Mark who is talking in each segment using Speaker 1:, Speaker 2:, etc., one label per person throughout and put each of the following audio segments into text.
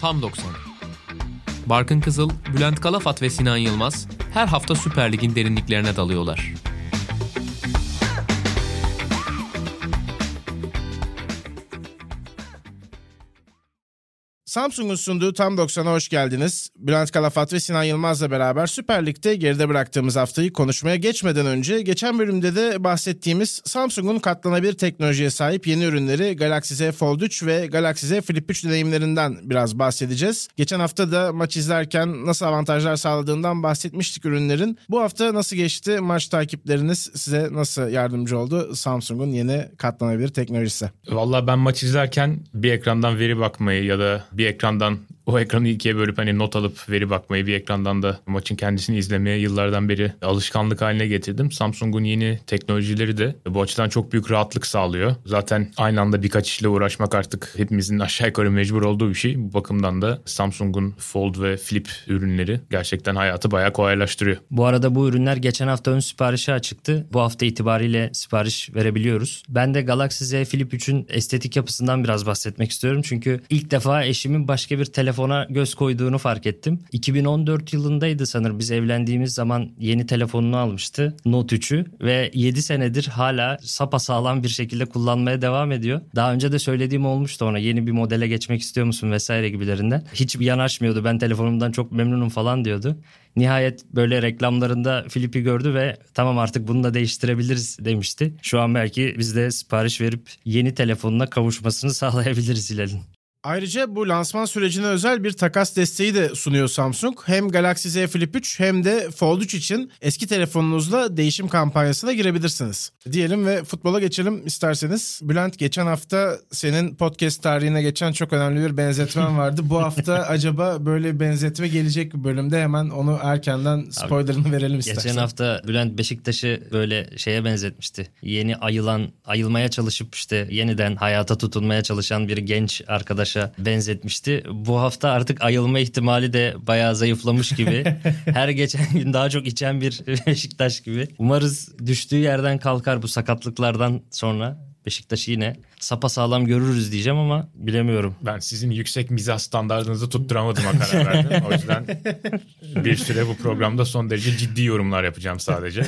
Speaker 1: Tam 90. Barkın Kızıl, Bülent Kalafat ve Sinan Yılmaz her hafta Süper Lig'in derinliklerine dalıyorlar.
Speaker 2: Samsung'un sunduğu Tam 90'a hoş geldiniz. Bülent Kalafat ve Sinan Yılmaz'la beraber Süper Lig'de geride bıraktığımız haftayı konuşmaya geçmeden önce geçen bölümde de bahsettiğimiz Samsung'un katlanabilir teknolojiye sahip yeni ürünleri Galaxy Z Fold 3 ve Galaxy Z Flip 3 deneyimlerinden biraz bahsedeceğiz. Geçen hafta da maç izlerken nasıl avantajlar sağladığından bahsetmiştik ürünlerin. Bu hafta nasıl geçti? Maç takipleriniz size nasıl yardımcı oldu Samsung'un yeni katlanabilir teknolojisi?
Speaker 3: Valla ben maç izlerken bir ekrandan veri bakmayı ya da bir ekrandan o ekranı ikiye bölüp hani not alıp veri bakmayı bir ekrandan da maçın kendisini izlemeye yıllardan beri alışkanlık haline getirdim. Samsung'un yeni teknolojileri de bu açıdan çok büyük rahatlık sağlıyor. Zaten aynı anda birkaç işle uğraşmak artık hepimizin aşağı yukarı mecbur olduğu bir şey. Bu bakımdan da Samsung'un Fold ve Flip ürünleri gerçekten hayatı bayağı kolaylaştırıyor.
Speaker 4: Bu arada bu ürünler geçen hafta ön siparişi açıktı. Bu hafta itibariyle sipariş verebiliyoruz. Ben de Galaxy Z Flip 3'ün estetik yapısından biraz bahsetmek istiyorum. Çünkü ilk defa eşimin başka bir telefon telefona göz koyduğunu fark ettim. 2014 yılındaydı sanır biz evlendiğimiz zaman yeni telefonunu almıştı Note 3'ü ve 7 senedir hala sapasağlam bir şekilde kullanmaya devam ediyor. Daha önce de söylediğim olmuştu ona yeni bir modele geçmek istiyor musun vesaire gibilerinden. Hiç yanaşmıyordu ben telefonumdan çok memnunum falan diyordu. Nihayet böyle reklamlarında Filip'i gördü ve tamam artık bunu da değiştirebiliriz demişti. Şu an belki biz de sipariş verip yeni telefonuna kavuşmasını sağlayabiliriz Hilal'in.
Speaker 2: Ayrıca bu lansman sürecine özel bir takas desteği de sunuyor Samsung. Hem Galaxy Z Flip 3 hem de Fold 3 için eski telefonunuzla değişim kampanyasına girebilirsiniz. Diyelim ve futbola geçelim isterseniz. Bülent geçen hafta senin podcast tarihine geçen çok önemli bir benzetmen vardı. Bu hafta acaba böyle benzetme gelecek bir bölümde hemen onu erkenden spoilerını Abi, verelim istersen.
Speaker 4: Geçen hafta Bülent Beşiktaş'ı böyle şeye benzetmişti. Yeni ayılan, ayılmaya çalışıp işte yeniden hayata tutunmaya çalışan bir genç arkadaş Beşiktaş'a benzetmişti. Bu hafta artık ayılma ihtimali de bayağı zayıflamış gibi. Her geçen gün daha çok içen bir Beşiktaş gibi. Umarız düştüğü yerden kalkar bu sakatlıklardan sonra. Beşiktaş'ı yine sapa sağlam görürüz diyeceğim ama bilemiyorum.
Speaker 3: Ben sizin yüksek mizah standartınızı tutturamadım karar verdim. O yüzden bir süre bu programda son derece ciddi yorumlar yapacağım sadece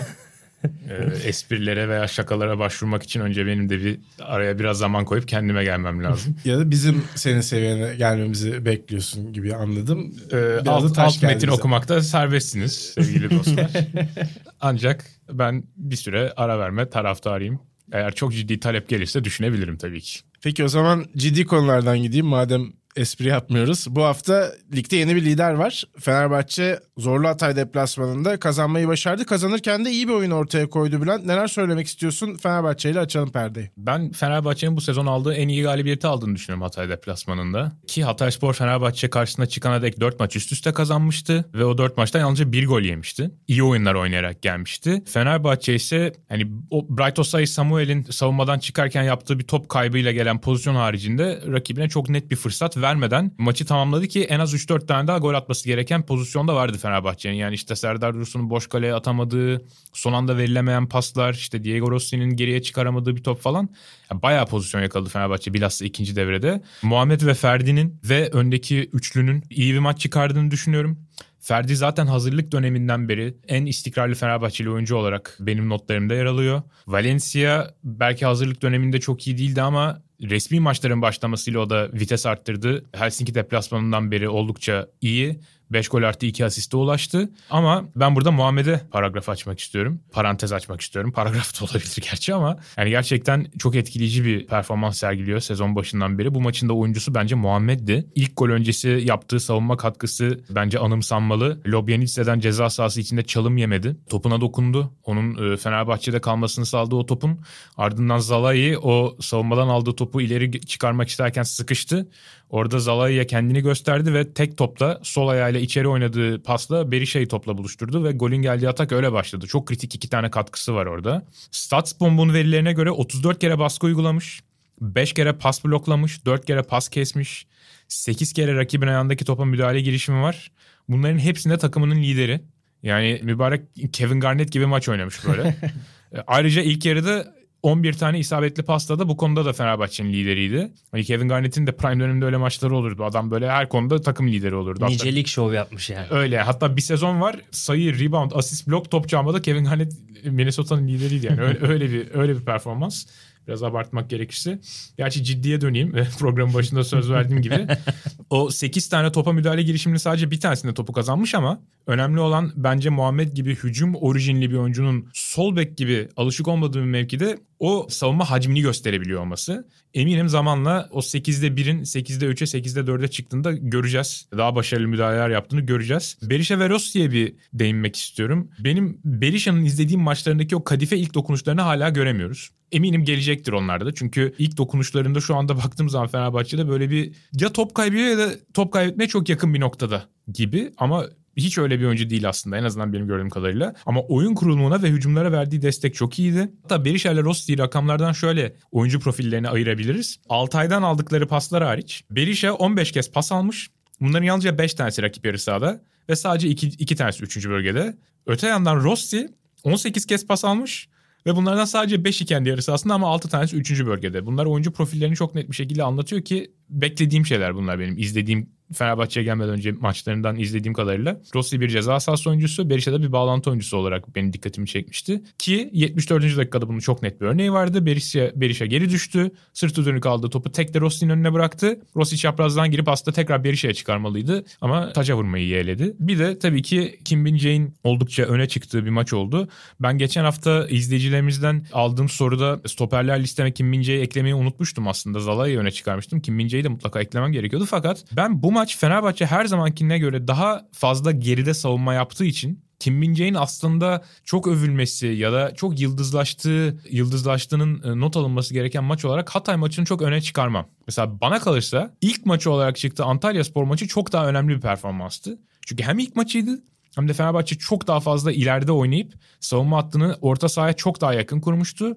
Speaker 3: e, esprilere veya şakalara başvurmak için önce benim de bir araya biraz zaman koyup kendime gelmem lazım.
Speaker 2: ya da bizim senin seviyene gelmemizi bekliyorsun gibi anladım.
Speaker 3: Ee, alt, alt metin bize. okumakta serbestsiniz sevgili dostlar. Ancak ben bir süre ara verme taraftarıyım. Eğer çok ciddi talep gelirse düşünebilirim tabii ki.
Speaker 2: Peki o zaman ciddi konulardan gideyim madem espri yapmıyoruz. Bu hafta ligde yeni bir lider var. Fenerbahçe zorlu Hatay deplasmanında kazanmayı başardı. Kazanırken de iyi bir oyun ortaya koydu Bülent. Neler söylemek istiyorsun? Fenerbahçe ile açalım perdeyi.
Speaker 3: Ben Fenerbahçe'nin bu sezon aldığı en iyi galibiyeti aldığını düşünüyorum Hatay deplasmanında. Ki Hatay Spor Fenerbahçe karşısına çıkana dek 4 maç üst üste kazanmıştı. Ve o 4 maçta yalnızca bir gol yemişti. İyi oyunlar oynayarak gelmişti. Fenerbahçe ise hani o Bright Osay Samuel'in savunmadan çıkarken yaptığı bir top kaybıyla gelen pozisyon haricinde rakibine çok net bir fırsat vermeden maçı tamamladı ki en az 3-4 tane daha gol atması gereken pozisyonda vardı Fenerbahçe'nin. Yani işte Serdar Dursun'un boş kaleye atamadığı, son anda verilemeyen paslar, işte Diego Rossi'nin geriye çıkaramadığı bir top falan. Yani bayağı pozisyon yakaladı Fenerbahçe bilhassa ikinci devrede. Muhammed ve Ferdi'nin ve öndeki üçlünün iyi bir maç çıkardığını düşünüyorum. Ferdi zaten hazırlık döneminden beri en istikrarlı Fenerbahçeli oyuncu olarak benim notlarımda yer alıyor. Valencia belki hazırlık döneminde çok iyi değildi ama resmi maçların başlamasıyla o da vites arttırdı. Helsinki deplasmanından beri oldukça iyi. 5 gol artı 2 asiste ulaştı. Ama ben burada Muhammed'e paragraf açmak istiyorum. Parantez açmak istiyorum. Paragraf da olabilir gerçi ama yani gerçekten çok etkileyici bir performans sergiliyor sezon başından beri. Bu maçın da oyuncusu bence Muhammed'di. İlk gol öncesi yaptığı savunma katkısı bence anımsanmalı. Lobyanitse'den ceza sahası içinde çalım yemedi. Topuna dokundu. Onun e, Fenerbahçe'de kalmasını sağladı o topun. Ardından Zalai o savunmadan aldığı topu ileri çıkarmak isterken sıkıştı. Orada Zalai'ye kendini gösterdi ve tek topla sol ayağıyla içeri oynadığı pasla Berisha'yı topla buluşturdu ve golün geldiği atak öyle başladı. Çok kritik iki tane katkısı var orada. Stats Bomb'un verilerine göre 34 kere baskı uygulamış. 5 kere pas bloklamış, 4 kere pas kesmiş, 8 kere rakibin ayağındaki topa müdahale girişimi var. Bunların hepsinde takımının lideri. Yani mübarek Kevin Garnett gibi maç oynamış böyle. Ayrıca ilk yarıda 11 tane isabetli pastada bu konuda da Fenerbahçe'nin lideriydi. Hani Kevin Garnett'in de prime döneminde öyle maçları olurdu. Adam böyle her konuda takım lideri olurdu.
Speaker 4: Nicelik şov yapmış yani.
Speaker 3: Öyle. Hatta bir sezon var sayı, rebound, asist, blok, top çalmada Kevin Garnett Minnesota'nın lideriydi yani. Öyle, öyle bir öyle bir performans. Biraz abartmak gerekirse. Gerçi ciddiye döneyim. Programın başında söz verdiğim gibi. o 8 tane topa müdahale girişiminin sadece bir tanesinde topu kazanmış ama önemli olan bence Muhammed gibi hücum orijinli bir oyuncunun sol bek gibi alışık olmadığı bir mevkide o savunma hacmini gösterebiliyor olması. Eminim zamanla o 8'de 1'in 8'de 3'e 8'de 4'e çıktığında göreceğiz. Daha başarılı müdahaleler yaptığını göreceğiz. Berisha ve Rossi'ye bir değinmek istiyorum. Benim Berisha'nın izlediğim maçlarındaki o kadife ilk dokunuşlarını hala göremiyoruz. Eminim gelecektir onlarda da. Çünkü ilk dokunuşlarında şu anda baktığım zaman Fenerbahçe'de böyle bir ya top kaybediyor ya da top kaybetmeye çok yakın bir noktada gibi. Ama hiç öyle bir oyuncu değil aslında en azından benim gördüğüm kadarıyla. Ama oyun kurulumuna ve hücumlara verdiği destek çok iyiydi. Hatta Berisha ile Rossi rakamlardan şöyle oyuncu profillerini ayırabiliriz. Altay'dan aldıkları paslar hariç Berisha 15 kez pas almış. Bunların yalnızca 5 tanesi rakip yarı sahada ve sadece 2, 2 tanesi 3. bölgede. Öte yandan Rossi 18 kez pas almış ve bunlardan sadece 5'i kendi yarısı aslında ama 6 tanesi 3. bölgede. Bunlar oyuncu profillerini çok net bir şekilde anlatıyor ki beklediğim şeyler bunlar benim. izlediğim Fenerbahçe'ye gelmeden önce maçlarından izlediğim kadarıyla Rossi bir ceza sahası oyuncusu, Berisha da bir bağlantı oyuncusu olarak benim dikkatimi çekmişti. Ki 74. dakikada bunun çok net bir örneği vardı. Berisha, Berisha geri düştü. Sırtı dönük aldığı topu tek de Rossi'nin önüne bıraktı. Rossi çaprazdan girip aslında tekrar Berisha'ya çıkarmalıydı. Ama taca vurmayı yeğledi. Bir de tabii ki Kim Bin Jae'in oldukça öne çıktığı bir maç oldu. Ben geçen hafta izleyicilerimizden aldığım soruda stoperler listeme Kim Bin Jae'yi eklemeyi unutmuştum aslında. Zala'yı öne çıkarmıştım. Kim Bin Jae'yi de mutlaka eklemem gerekiyordu. Fakat ben bu maç Fenerbahçe her zamankine göre daha fazla geride savunma yaptığı için Kim Min aslında çok övülmesi ya da çok yıldızlaştığı, yıldızlaştığının e, not alınması gereken maç olarak Hatay maçını çok öne çıkarmam. Mesela bana kalırsa ilk maçı olarak çıktı Antalya Spor maçı çok daha önemli bir performanstı. Çünkü hem ilk maçıydı hem de Fenerbahçe çok daha fazla ileride oynayıp savunma hattını orta sahaya çok daha yakın kurmuştu.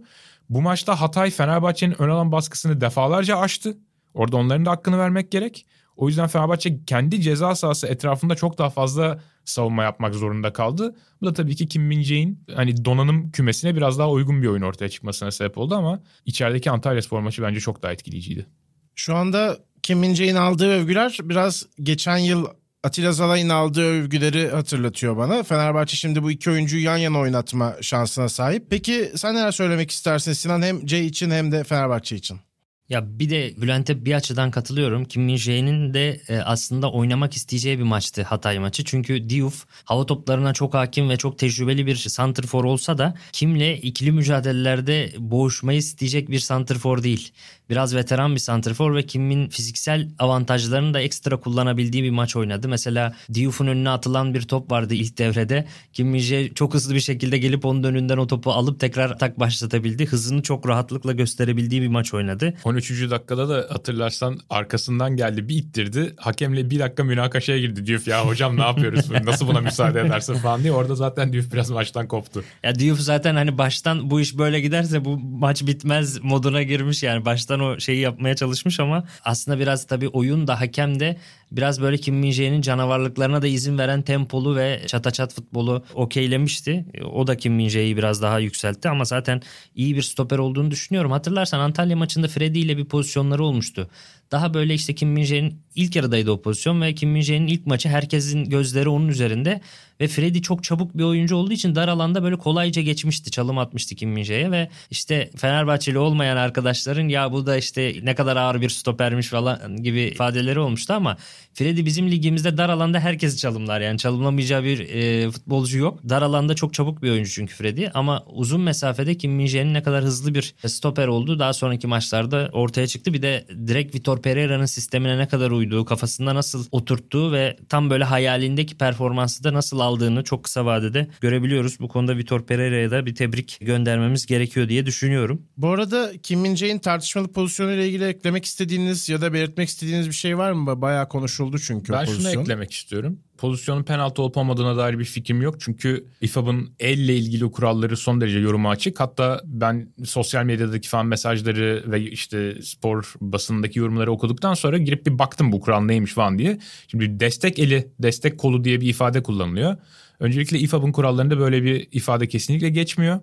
Speaker 3: Bu maçta Hatay Fenerbahçe'nin ön alan baskısını defalarca aştı. Orada onların da hakkını vermek gerek. O yüzden Fenerbahçe kendi ceza sahası etrafında çok daha fazla savunma yapmak zorunda kaldı. Bu da tabii ki Kim Min hani donanım kümesine biraz daha uygun bir oyun ortaya çıkmasına sebep oldu ama içerideki Antalya Spor maçı bence çok daha etkileyiciydi.
Speaker 2: Şu anda Kim Min aldığı övgüler biraz geçen yıl Atilla Zalay'ın aldığı övgüleri hatırlatıyor bana. Fenerbahçe şimdi bu iki oyuncuyu yan yana oynatma şansına sahip. Peki sen neler söylemek istersin Sinan hem Jay için hem de Fenerbahçe için?
Speaker 4: Ya bir de Bülent'e bir açıdan katılıyorum. Kim Min de e, aslında oynamak isteyeceği bir maçtı Hatay maçı. Çünkü Diouf hava toplarına çok hakim ve çok tecrübeli bir santrfor olsa da Kim'le ikili mücadelelerde boğuşmayı isteyecek bir santrfor değil. Biraz veteran bir santrfor ve Kim'in fiziksel avantajlarını da ekstra kullanabildiği bir maç oynadı. Mesela Diouf'un önüne atılan bir top vardı ilk devrede. Kim Min çok hızlı bir şekilde gelip onun önünden o topu alıp tekrar atak başlatabildi. Hızını çok rahatlıkla gösterebildiği bir maç oynadı.
Speaker 3: 13. dakikada da hatırlarsan arkasından geldi bir ittirdi. Hakemle bir dakika münakaşaya girdi. Diouf ya hocam ne yapıyoruz? Nasıl buna müsaade edersin falan diye. Orada zaten Diouf biraz maçtan koptu.
Speaker 4: Ya Diouf zaten hani baştan bu iş böyle giderse bu maç bitmez moduna girmiş yani. Baştan o şeyi yapmaya çalışmış ama aslında biraz tabii oyun da hakem de biraz böyle Kim Min canavarlıklarına da izin veren tempolu ve çataçat futbolu okeylemişti. O da Kim Min biraz daha yükseltti ama zaten iyi bir stoper olduğunu düşünüyorum. Hatırlarsan Antalya maçında Freddy ile bir pozisyonları olmuştu. Daha böyle işte Kim Min Jae'nin ilk yarıdaydı o pozisyon ve Kim Min Jae'nin ilk maçı herkesin gözleri onun üzerinde ve Freddy çok çabuk bir oyuncu olduğu için dar alanda böyle kolayca geçmişti. Çalım atmıştı Kim Min Jae'ye ve işte Fenerbahçeli olmayan arkadaşların ya bu da işte ne kadar ağır bir stopermiş falan gibi ifadeleri olmuştu ama Freddy bizim ligimizde dar alanda herkesi çalımlar yani çalımlamayacağı bir e, futbolcu yok. Dar alanda çok çabuk bir oyuncu çünkü Freddy ama uzun mesafede Kim Min Jae'nin ne kadar hızlı bir stoper olduğu daha sonraki maçlarda ortaya çıktı. Bir de direkt Vitor Pereira'nın sistemine ne kadar uyduğu, kafasında nasıl oturttuğu ve tam böyle hayalindeki performansı da nasıl aldığını çok kısa vadede görebiliyoruz. Bu konuda Vitor Pereira'ya da bir tebrik göndermemiz gerekiyor diye düşünüyorum.
Speaker 2: Bu arada Kim Min tartışmalı pozisyonu ile ilgili eklemek istediğiniz ya da belirtmek istediğiniz bir şey var mı? Bayağı konuşuldu çünkü
Speaker 3: ben
Speaker 2: o pozisyon.
Speaker 3: şunu eklemek istiyorum. Pozisyonun penaltı olup olmadığına dair bir fikrim yok. Çünkü İFAB'ın elle ilgili kuralları son derece yoruma açık. Hatta ben sosyal medyadaki fan mesajları ve işte spor basınındaki yorumları okuduktan sonra girip bir baktım bu kural neymiş falan diye. Şimdi destek eli, destek kolu diye bir ifade kullanılıyor. Öncelikle İFAB'ın kurallarında böyle bir ifade kesinlikle geçmiyor.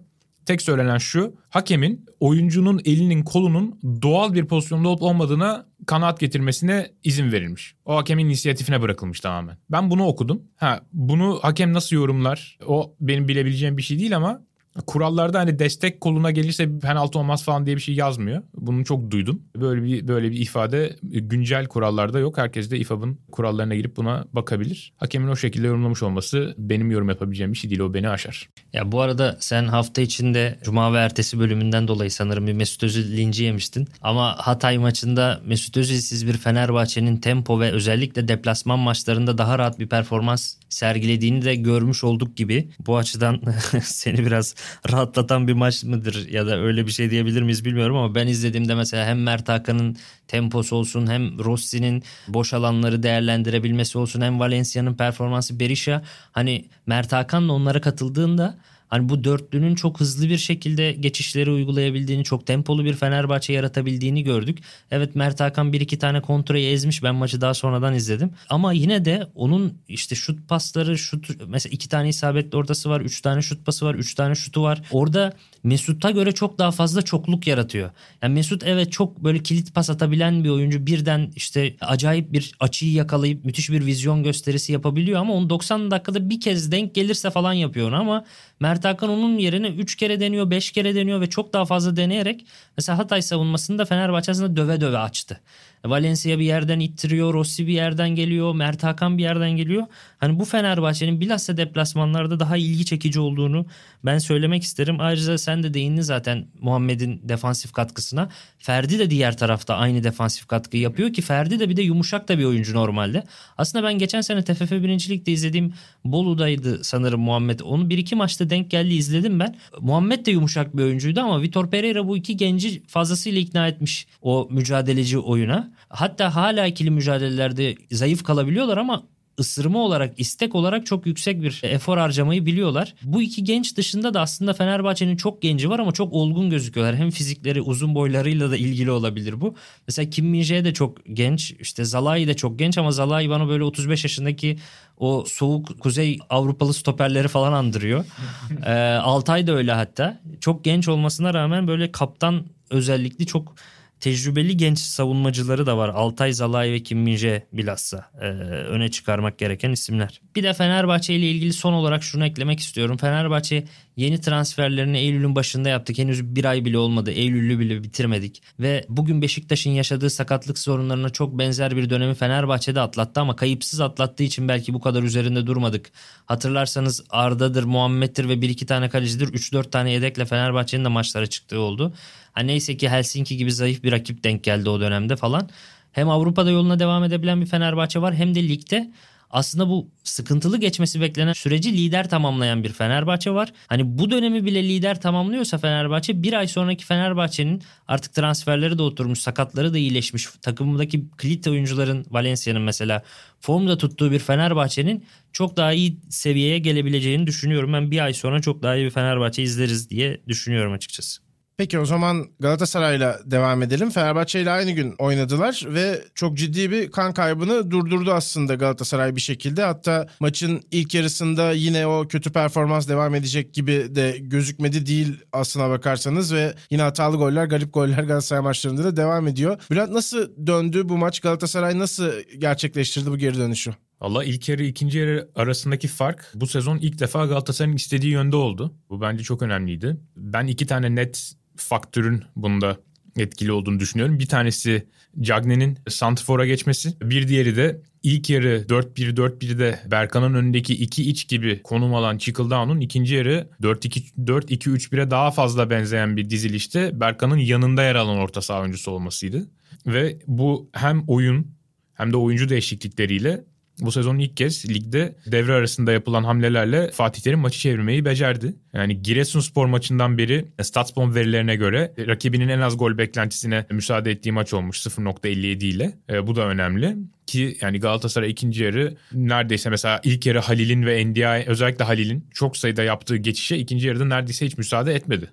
Speaker 3: Tek söylenen şu hakemin oyuncunun elinin kolunun doğal bir pozisyonda olup olmadığına kanaat getirmesine izin verilmiş. O hakemin inisiyatifine bırakılmış tamamen. Ben bunu okudum. Ha bunu hakem nasıl yorumlar? O benim bilebileceğim bir şey değil ama kurallarda hani destek koluna gelirse penaltı olmaz falan diye bir şey yazmıyor. Bunu çok duydum. Böyle bir böyle bir ifade güncel kurallarda yok. Herkes de İFAB'ın kurallarına girip buna bakabilir. Hakemin o şekilde yorumlamış olması benim yorum yapabileceğim bir şey değil. O beni aşar.
Speaker 4: Ya bu arada sen hafta içinde Cuma ve ertesi bölümünden dolayı sanırım bir Mesut Özil linci yemiştin. Ama Hatay maçında Mesut Özil'siz bir Fenerbahçe'nin tempo ve özellikle deplasman maçlarında daha rahat bir performans sergilediğini de görmüş olduk gibi. Bu açıdan seni biraz rahatlatan bir maç mıdır ya da öyle bir şey diyebilir miyiz bilmiyorum ama ben izlediğimde mesela hem Mert Hakan'ın temposu olsun hem Rossi'nin boş alanları değerlendirebilmesi olsun hem Valencia'nın performansı Berisha hani Mert Hakan'la onlara katıldığında Hani bu dörtlünün çok hızlı bir şekilde geçişleri uygulayabildiğini, çok tempolu bir Fenerbahçe yaratabildiğini gördük. Evet Mert Hakan bir iki tane kontrayı ezmiş. Ben maçı daha sonradan izledim. Ama yine de onun işte şut pasları, şut mesela iki tane isabetli ortası var, üç tane şut pası var, üç tane şutu var. Orada Mesut'a göre çok daha fazla çokluk yaratıyor. Yani Mesut evet çok böyle kilit pas atabilen bir oyuncu. Birden işte acayip bir açıyı yakalayıp müthiş bir vizyon gösterisi yapabiliyor ama onu 90 dakikada bir kez denk gelirse falan yapıyor ama Mert Hakan onun yerine 3 kere deniyor, 5 kere deniyor ve çok daha fazla deneyerek mesela Hatay savunmasını da Fenerbahçe aslında döve döve açtı. Valencia bir yerden ittiriyor, Rossi bir yerden geliyor, Mert Hakan bir yerden geliyor. Hani bu Fenerbahçe'nin bilhassa deplasmanlarda daha ilgi çekici olduğunu ben söylemek isterim. Ayrıca sen de değindin zaten Muhammed'in defansif katkısına. Ferdi de diğer tarafta aynı defansif katkı yapıyor ki Ferdi de bir de yumuşak da bir oyuncu normalde. Aslında ben geçen sene TFF birincilikte izlediğim Bolu'daydı sanırım Muhammed. Onu bir iki maçta denk geldi izledim ben. Muhammed de yumuşak bir oyuncuydu ama Vitor Pereira bu iki genci fazlasıyla ikna etmiş o mücadeleci oyuna. Hatta hala ikili mücadelelerde zayıf kalabiliyorlar ama ısırma olarak, istek olarak çok yüksek bir efor harcamayı biliyorlar. Bu iki genç dışında da aslında Fenerbahçe'nin çok genci var ama çok olgun gözüküyorlar. Hem fizikleri, uzun boylarıyla da ilgili olabilir bu. Mesela Kim min de çok genç. İşte Zalai de çok genç ama Zalai bana böyle 35 yaşındaki o soğuk Kuzey Avrupalı stoperleri falan andırıyor. ee, Altay da öyle hatta. Çok genç olmasına rağmen böyle kaptan özellikli çok tecrübeli genç savunmacıları da var. Altay Zalay ve Kim Minje bilhassa e, öne çıkarmak gereken isimler. Bir de Fenerbahçe ile ilgili son olarak şunu eklemek istiyorum. Fenerbahçe yeni transferlerini Eylül'ün başında yaptık. Henüz bir ay bile olmadı. Eylül'ü bile bitirmedik. Ve bugün Beşiktaş'ın yaşadığı sakatlık sorunlarına çok benzer bir dönemi Fenerbahçe'de atlattı ama kayıpsız atlattığı için belki bu kadar üzerinde durmadık. Hatırlarsanız Arda'dır, Muhammed'dir ve bir iki tane kalecidir. 3-4 tane yedekle Fenerbahçe'nin de maçlara çıktığı oldu. Ha neyse ki Helsinki gibi zayıf bir rakip denk geldi o dönemde falan. Hem Avrupa'da yoluna devam edebilen bir Fenerbahçe var hem de ligde aslında bu sıkıntılı geçmesi beklenen süreci lider tamamlayan bir Fenerbahçe var. Hani bu dönemi bile lider tamamlıyorsa Fenerbahçe bir ay sonraki Fenerbahçe'nin artık transferleri de oturmuş, sakatları da iyileşmiş. Takımındaki kilit oyuncuların Valencia'nın mesela formda tuttuğu bir Fenerbahçe'nin çok daha iyi seviyeye gelebileceğini düşünüyorum. Ben bir ay sonra çok daha iyi bir Fenerbahçe izleriz diye düşünüyorum açıkçası.
Speaker 2: Peki o zaman Galatasaray'la devam edelim. Fenerbahçe ile aynı gün oynadılar ve çok ciddi bir kan kaybını durdurdu aslında Galatasaray bir şekilde. Hatta maçın ilk yarısında yine o kötü performans devam edecek gibi de gözükmedi değil aslına bakarsanız ve yine hatalı goller, garip goller Galatasaray maçlarında da devam ediyor. Bülent nasıl döndü bu maç? Galatasaray nasıl gerçekleştirdi bu geri dönüşü?
Speaker 3: Allah ilk yarı ikinci yarı arasındaki fark bu sezon ilk defa Galatasaray'ın istediği yönde oldu. Bu bence çok önemliydi. Ben iki tane net faktörün bunda etkili olduğunu düşünüyorum. Bir tanesi Cagney'in Santifor'a geçmesi. Bir diğeri de ilk yarı 4-1-4-1'de Berkan'ın önündeki iki iç gibi konum alan Chickledown'un ikinci yarı 4-2-3-1'e daha fazla benzeyen bir dizilişte Berkan'ın yanında yer alan orta saha oyuncusu olmasıydı. Ve bu hem oyun hem de oyuncu değişiklikleriyle bu sezon ilk kez ligde devre arasında yapılan hamlelerle Fatih Terim maçı çevirmeyi becerdi. Yani Giresunspor maçından beri Statsbomb verilerine göre rakibinin en az gol beklentisine müsaade ettiği maç olmuş 0.57 ile. E, bu da önemli ki yani Galatasaray ikinci yarı neredeyse mesela ilk yarı Halil'in ve NDI özellikle Halil'in çok sayıda yaptığı geçişe ikinci yarıda neredeyse hiç müsaade etmedi.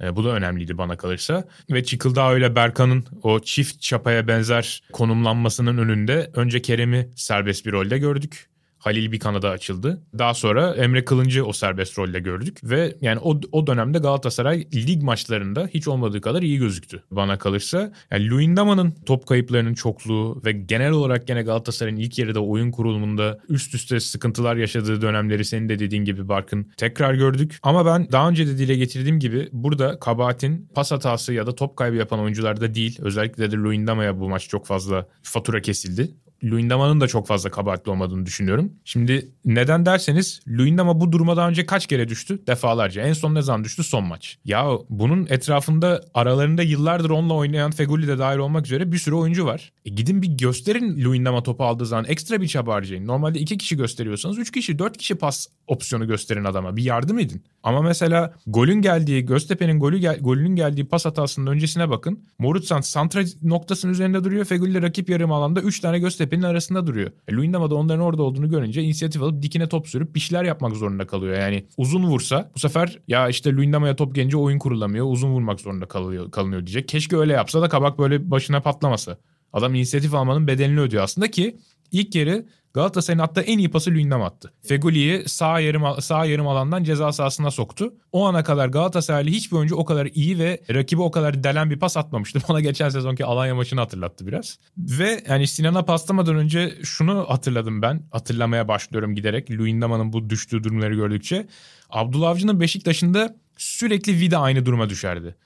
Speaker 3: E, bu da önemliydi bana kalırsa. Ve Çıkıldağ ile Berkan'ın o çift çapaya benzer konumlanmasının önünde önce Kerem'i serbest bir rolde gördük. Halil bir kanada açıldı. Daha sonra Emre Kılıncı o serbest rolle gördük ve yani o, o dönemde Galatasaray lig maçlarında hiç olmadığı kadar iyi gözüktü bana kalırsa. Yani Luyendama'nın top kayıplarının çokluğu ve genel olarak gene Galatasaray'ın ilk yarıda oyun kurulumunda üst üste sıkıntılar yaşadığı dönemleri senin de dediğin gibi Barkın tekrar gördük. Ama ben daha önce de dile getirdiğim gibi burada kabahatin pas hatası ya da top kaybı yapan oyuncularda değil. Özellikle de Luyendama'ya bu maç çok fazla fatura kesildi. Luyendama'nın da çok fazla kabahatli olmadığını düşünüyorum. Şimdi neden derseniz Luyendama bu duruma daha önce kaç kere düştü? Defalarca. En son ne zaman düştü? Son maç. Ya bunun etrafında aralarında yıllardır onunla oynayan Feguli de dahil olmak üzere bir sürü oyuncu var. E gidin bir gösterin Luyendama topu aldığı zaman ekstra bir çaba harcayın. Normalde iki kişi gösteriyorsanız üç kişi dört kişi pas opsiyonu gösterin adama. Bir yardım edin. Ama mesela golün geldiği, Göztepe'nin golü gel, golünün geldiği pas hatasının öncesine bakın. Morutsan santra noktasının üzerinde duruyor. Feguli rakip yarım alanda 3 tane Göztepe'nin arasında duruyor. E, Luyendama da onların orada olduğunu görünce inisiyatif alıp dikine top sürüp bir şeyler yapmak zorunda kalıyor. Yani uzun vursa bu sefer ya işte Luyendama'ya top gelince oyun kurulamıyor. Uzun vurmak zorunda kalıyor, kalınıyor diyecek. Keşke öyle yapsa da kabak böyle başına patlamasa. Adam inisiyatif almanın bedelini ödüyor aslında ki ilk yarı Galatasaray'ın attığı en iyi pası Luyendam attı. Fegoli'yi sağ yarım, sağ yarım alandan ceza sahasına soktu. O ana kadar Galatasaraylı hiçbir oyuncu o kadar iyi ve rakibi o kadar delen bir pas atmamıştı. Bana geçen sezonki Alanya maçını hatırlattı biraz. Ve yani Sinan'a paslamadan önce şunu hatırladım ben. Hatırlamaya başlıyorum giderek. Luyendama'nın bu düştüğü durumları gördükçe. Abdullah Avcı'nın Beşiktaş'ında sürekli Vida aynı duruma düşerdi.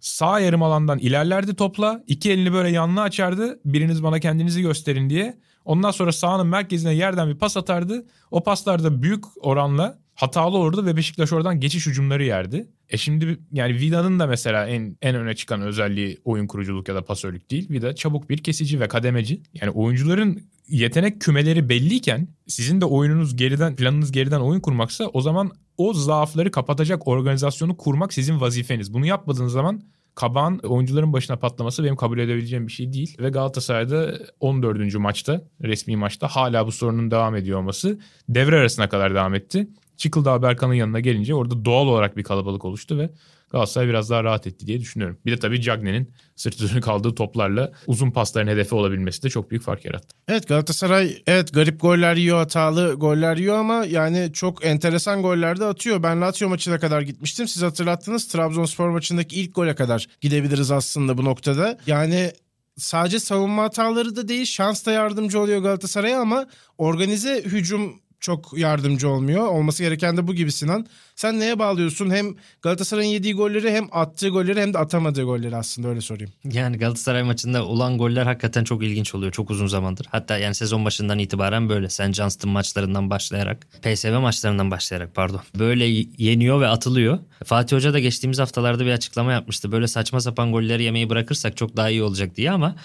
Speaker 3: Sağ yarım alandan ilerlerdi topla. iki elini böyle yanına açardı. Biriniz bana kendinizi gösterin diye. Ondan sonra sahanın merkezine yerden bir pas atardı. O paslarda büyük oranla hatalı olurdu ve Beşiktaş oradan geçiş hücumları yerdi. E şimdi yani Vida'nın da mesela en en öne çıkan özelliği oyun kuruculuk ya da pasörlük değil. Vida çabuk bir kesici ve kademeci. Yani oyuncuların yetenek kümeleri belliyken sizin de oyununuz geriden planınız geriden oyun kurmaksa o zaman o zaafları kapatacak organizasyonu kurmak sizin vazifeniz. Bunu yapmadığınız zaman Kabağın oyuncuların başına patlaması benim kabul edebileceğim bir şey değil. Ve Galatasaray'da 14. maçta resmi maçta hala bu sorunun devam ediyor olması devre arasına kadar devam etti. Çıkıldağ Berkan'ın yanına gelince orada doğal olarak bir kalabalık oluştu ve Galatasaray biraz daha rahat etti diye düşünüyorum. Bir de tabii Cagney'in sırtı dönük aldığı toplarla uzun pasların hedefi olabilmesi de çok büyük fark yarattı.
Speaker 2: Evet Galatasaray evet garip goller yiyor, hatalı goller yiyor ama yani çok enteresan goller de atıyor. Ben Lazio maçına kadar gitmiştim. Siz hatırlattınız Trabzonspor maçındaki ilk gole kadar gidebiliriz aslında bu noktada. Yani sadece savunma hataları da değil şans da yardımcı oluyor Galatasaray'a ama organize hücum çok yardımcı olmuyor. Olması gereken de bu gibi Sinan. Sen neye bağlıyorsun? Hem Galatasaray'ın yediği golleri hem attığı golleri hem de atamadığı golleri aslında öyle sorayım.
Speaker 4: Yani Galatasaray maçında olan goller hakikaten çok ilginç oluyor çok uzun zamandır. Hatta yani sezon başından itibaren böyle. Sen Johnston maçlarından başlayarak, PSV maçlarından başlayarak pardon. Böyle yeniyor ve atılıyor. Fatih Hoca da geçtiğimiz haftalarda bir açıklama yapmıştı. Böyle saçma sapan golleri yemeyi bırakırsak çok daha iyi olacak diye ama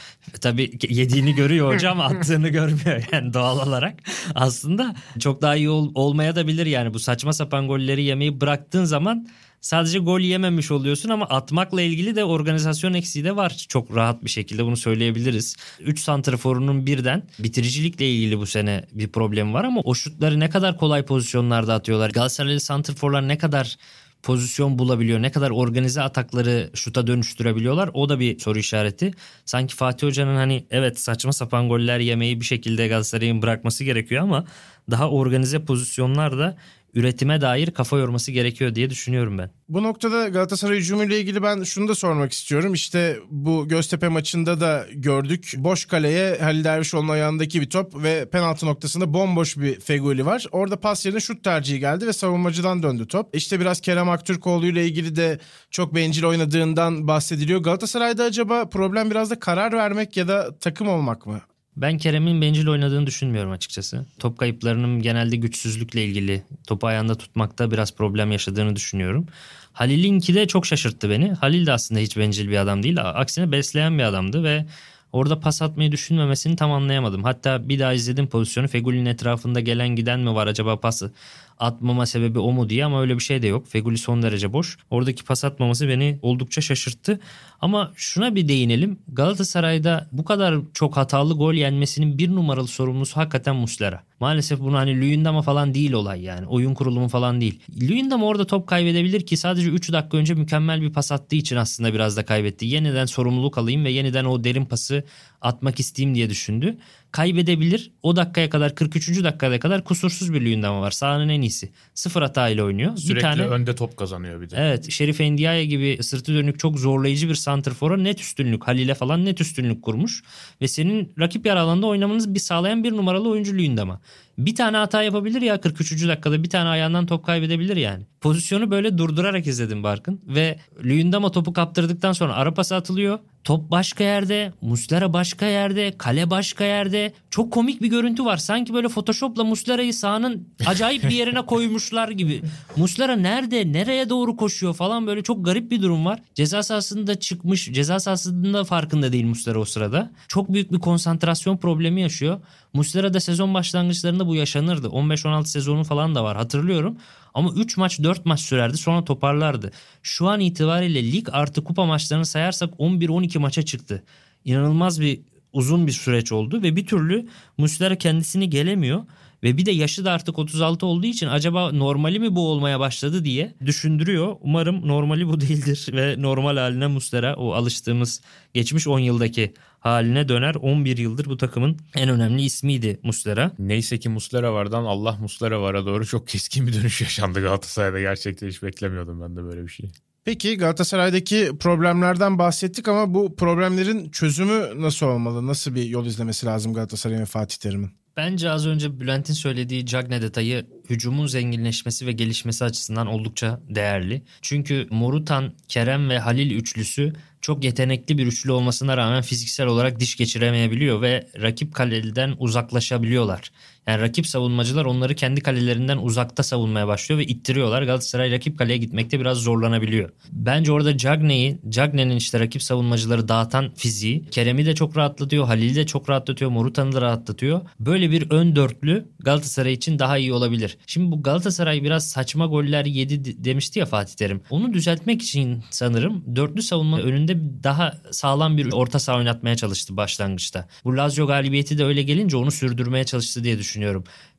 Speaker 4: tabii yediğini görüyor hoca ama attığını görmüyor yani doğal olarak. Aslında çok daha iyi ol, olmaya da bilir yani bu saçma sapan golleri yemeyi bıraktığın zaman sadece gol yememiş oluyorsun ama atmakla ilgili de organizasyon eksiği de var. Çok rahat bir şekilde bunu söyleyebiliriz. 3 santraforunun birden bitiricilikle ilgili bu sene bir problem var ama o şutları ne kadar kolay pozisyonlarda atıyorlar. Galatasaraylı santraforlar ne kadar pozisyon bulabiliyor? Ne kadar organize atakları şuta dönüştürebiliyorlar? O da bir soru işareti. Sanki Fatih Hoca'nın hani evet saçma sapan goller yemeyi bir şekilde Galatasaray'ın bırakması gerekiyor ama daha organize pozisyonlarda üretime dair kafa yorması gerekiyor diye düşünüyorum ben.
Speaker 2: Bu noktada Galatasaray hücumuyla ilgili ben şunu da sormak istiyorum. İşte bu Göztepe maçında da gördük. Boş kaleye Halil Dervişoğlu'nun ayağındaki bir top ve penaltı noktasında bomboş bir Feguli var. Orada pas yerine şut tercihi geldi ve savunmacıdan döndü top. İşte biraz Kerem Aktürkoğlu ile ilgili de çok bencil oynadığından bahsediliyor. Galatasaray'da acaba problem biraz da karar vermek ya da takım olmak mı?
Speaker 4: Ben Kerem'in bencil oynadığını düşünmüyorum açıkçası. Top kayıplarının genelde güçsüzlükle ilgili topu ayağında tutmakta biraz problem yaşadığını düşünüyorum. Halil'inki de çok şaşırttı beni. Halil de aslında hiç bencil bir adam değil. Aksine besleyen bir adamdı ve orada pas atmayı düşünmemesini tam anlayamadım. Hatta bir daha izledim pozisyonu. Fegül'ün etrafında gelen giden mi var acaba pası atmama sebebi o mu diye ama öyle bir şey de yok. Feguli son derece boş. Oradaki pas atmaması beni oldukça şaşırttı. Ama şuna bir değinelim. Galatasaray'da bu kadar çok hatalı gol yenmesinin bir numaralı sorumlusu hakikaten Muslera. Maalesef bunu hani Luyendama falan değil olay yani. Oyun kurulumu falan değil. Luyendama orada top kaybedebilir ki sadece 3 dakika önce mükemmel bir pas attığı için aslında biraz da kaybetti. Yeniden sorumluluk alayım ve yeniden o derin pası atmak isteyeyim diye düşündü. Kaybedebilir. O dakikaya kadar 43. dakikaya kadar kusursuz bir Luyendama var. Sahanın en iyisi. Sıfır hatayla oynuyor.
Speaker 3: Sürekli
Speaker 4: bir tane
Speaker 3: önde top kazanıyor bir de.
Speaker 4: Evet Şerif Endiaye gibi sırtı dönük çok zorlayıcı bir santrfora net üstünlük. Halil'e falan net üstünlük kurmuş. Ve senin rakip yer alanda oynamanızı bir sağlayan bir numaralı oyuncu Luyendama. Bir tane hata yapabilir ya 43. dakikada bir tane ayağından top kaybedebilir yani. Pozisyonu böyle durdurarak izledim Barkın. Ve Luyendama topu kaptırdıktan sonra ara pası atılıyor. Top başka yerde, Muslera başka yerde, kale başka yerde. Çok komik bir görüntü var. Sanki böyle Photoshop'la Muslera'yı sahanın acayip bir yerine koymuşlar gibi. Muslera nerede, nereye doğru koşuyor falan böyle çok garip bir durum var. Ceza sahasında çıkmış, ceza sahasında farkında değil Muslera o sırada. Çok büyük bir konsantrasyon problemi yaşıyor. Muslera da sezon başlangıçlarında bu yaşanırdı. 15-16 sezonu falan da var hatırlıyorum. Ama 3 maç 4 maç sürerdi sonra toparlardı. Şu an itibariyle lig artı kupa maçlarını sayarsak 11-12 maça çıktı. İnanılmaz bir uzun bir süreç oldu ve bir türlü Muslera kendisini gelemiyor. Ve bir de yaşı da artık 36 olduğu için acaba normali mi bu olmaya başladı diye düşündürüyor. Umarım normali bu değildir ve normal haline Muslera o alıştığımız geçmiş 10 yıldaki haline döner. 11 yıldır bu takımın en önemli ismiydi Muslera.
Speaker 3: Neyse ki Muslera vardan Allah Muslera vara doğru çok keskin bir dönüş yaşandı Galatasaray'da. Gerçekten hiç beklemiyordum ben de böyle bir şey.
Speaker 2: Peki Galatasaray'daki problemlerden bahsettik ama bu problemlerin çözümü nasıl olmalı? Nasıl bir yol izlemesi lazım Galatasaray'ın ve Fatih Terim'in?
Speaker 4: Bence az önce Bülent'in söylediği Cagne detayı hücumun zenginleşmesi ve gelişmesi açısından oldukça değerli. Çünkü Morutan, Kerem ve Halil üçlüsü çok yetenekli bir üçlü olmasına rağmen fiziksel olarak diş geçiremeyebiliyor ve rakip kaleden uzaklaşabiliyorlar. Yani rakip savunmacılar onları kendi kalelerinden uzakta savunmaya başlıyor ve ittiriyorlar. Galatasaray rakip kaleye gitmekte biraz zorlanabiliyor. Bence orada Cagne'yi, Cagne'nin işte rakip savunmacıları dağıtan fiziği Kerem'i de çok rahatlatıyor, Halil'i de çok rahatlatıyor, Morutan'ı da rahatlatıyor. Böyle bir ön dörtlü Galatasaray için daha iyi olabilir. Şimdi bu Galatasaray biraz saçma goller yedi demişti ya Fatih Terim. Onu düzeltmek için sanırım dörtlü savunma önünde daha sağlam bir orta saha oynatmaya çalıştı başlangıçta. Bu Lazio galibiyeti de öyle gelince onu sürdürmeye çalıştı diye düşünüyorum.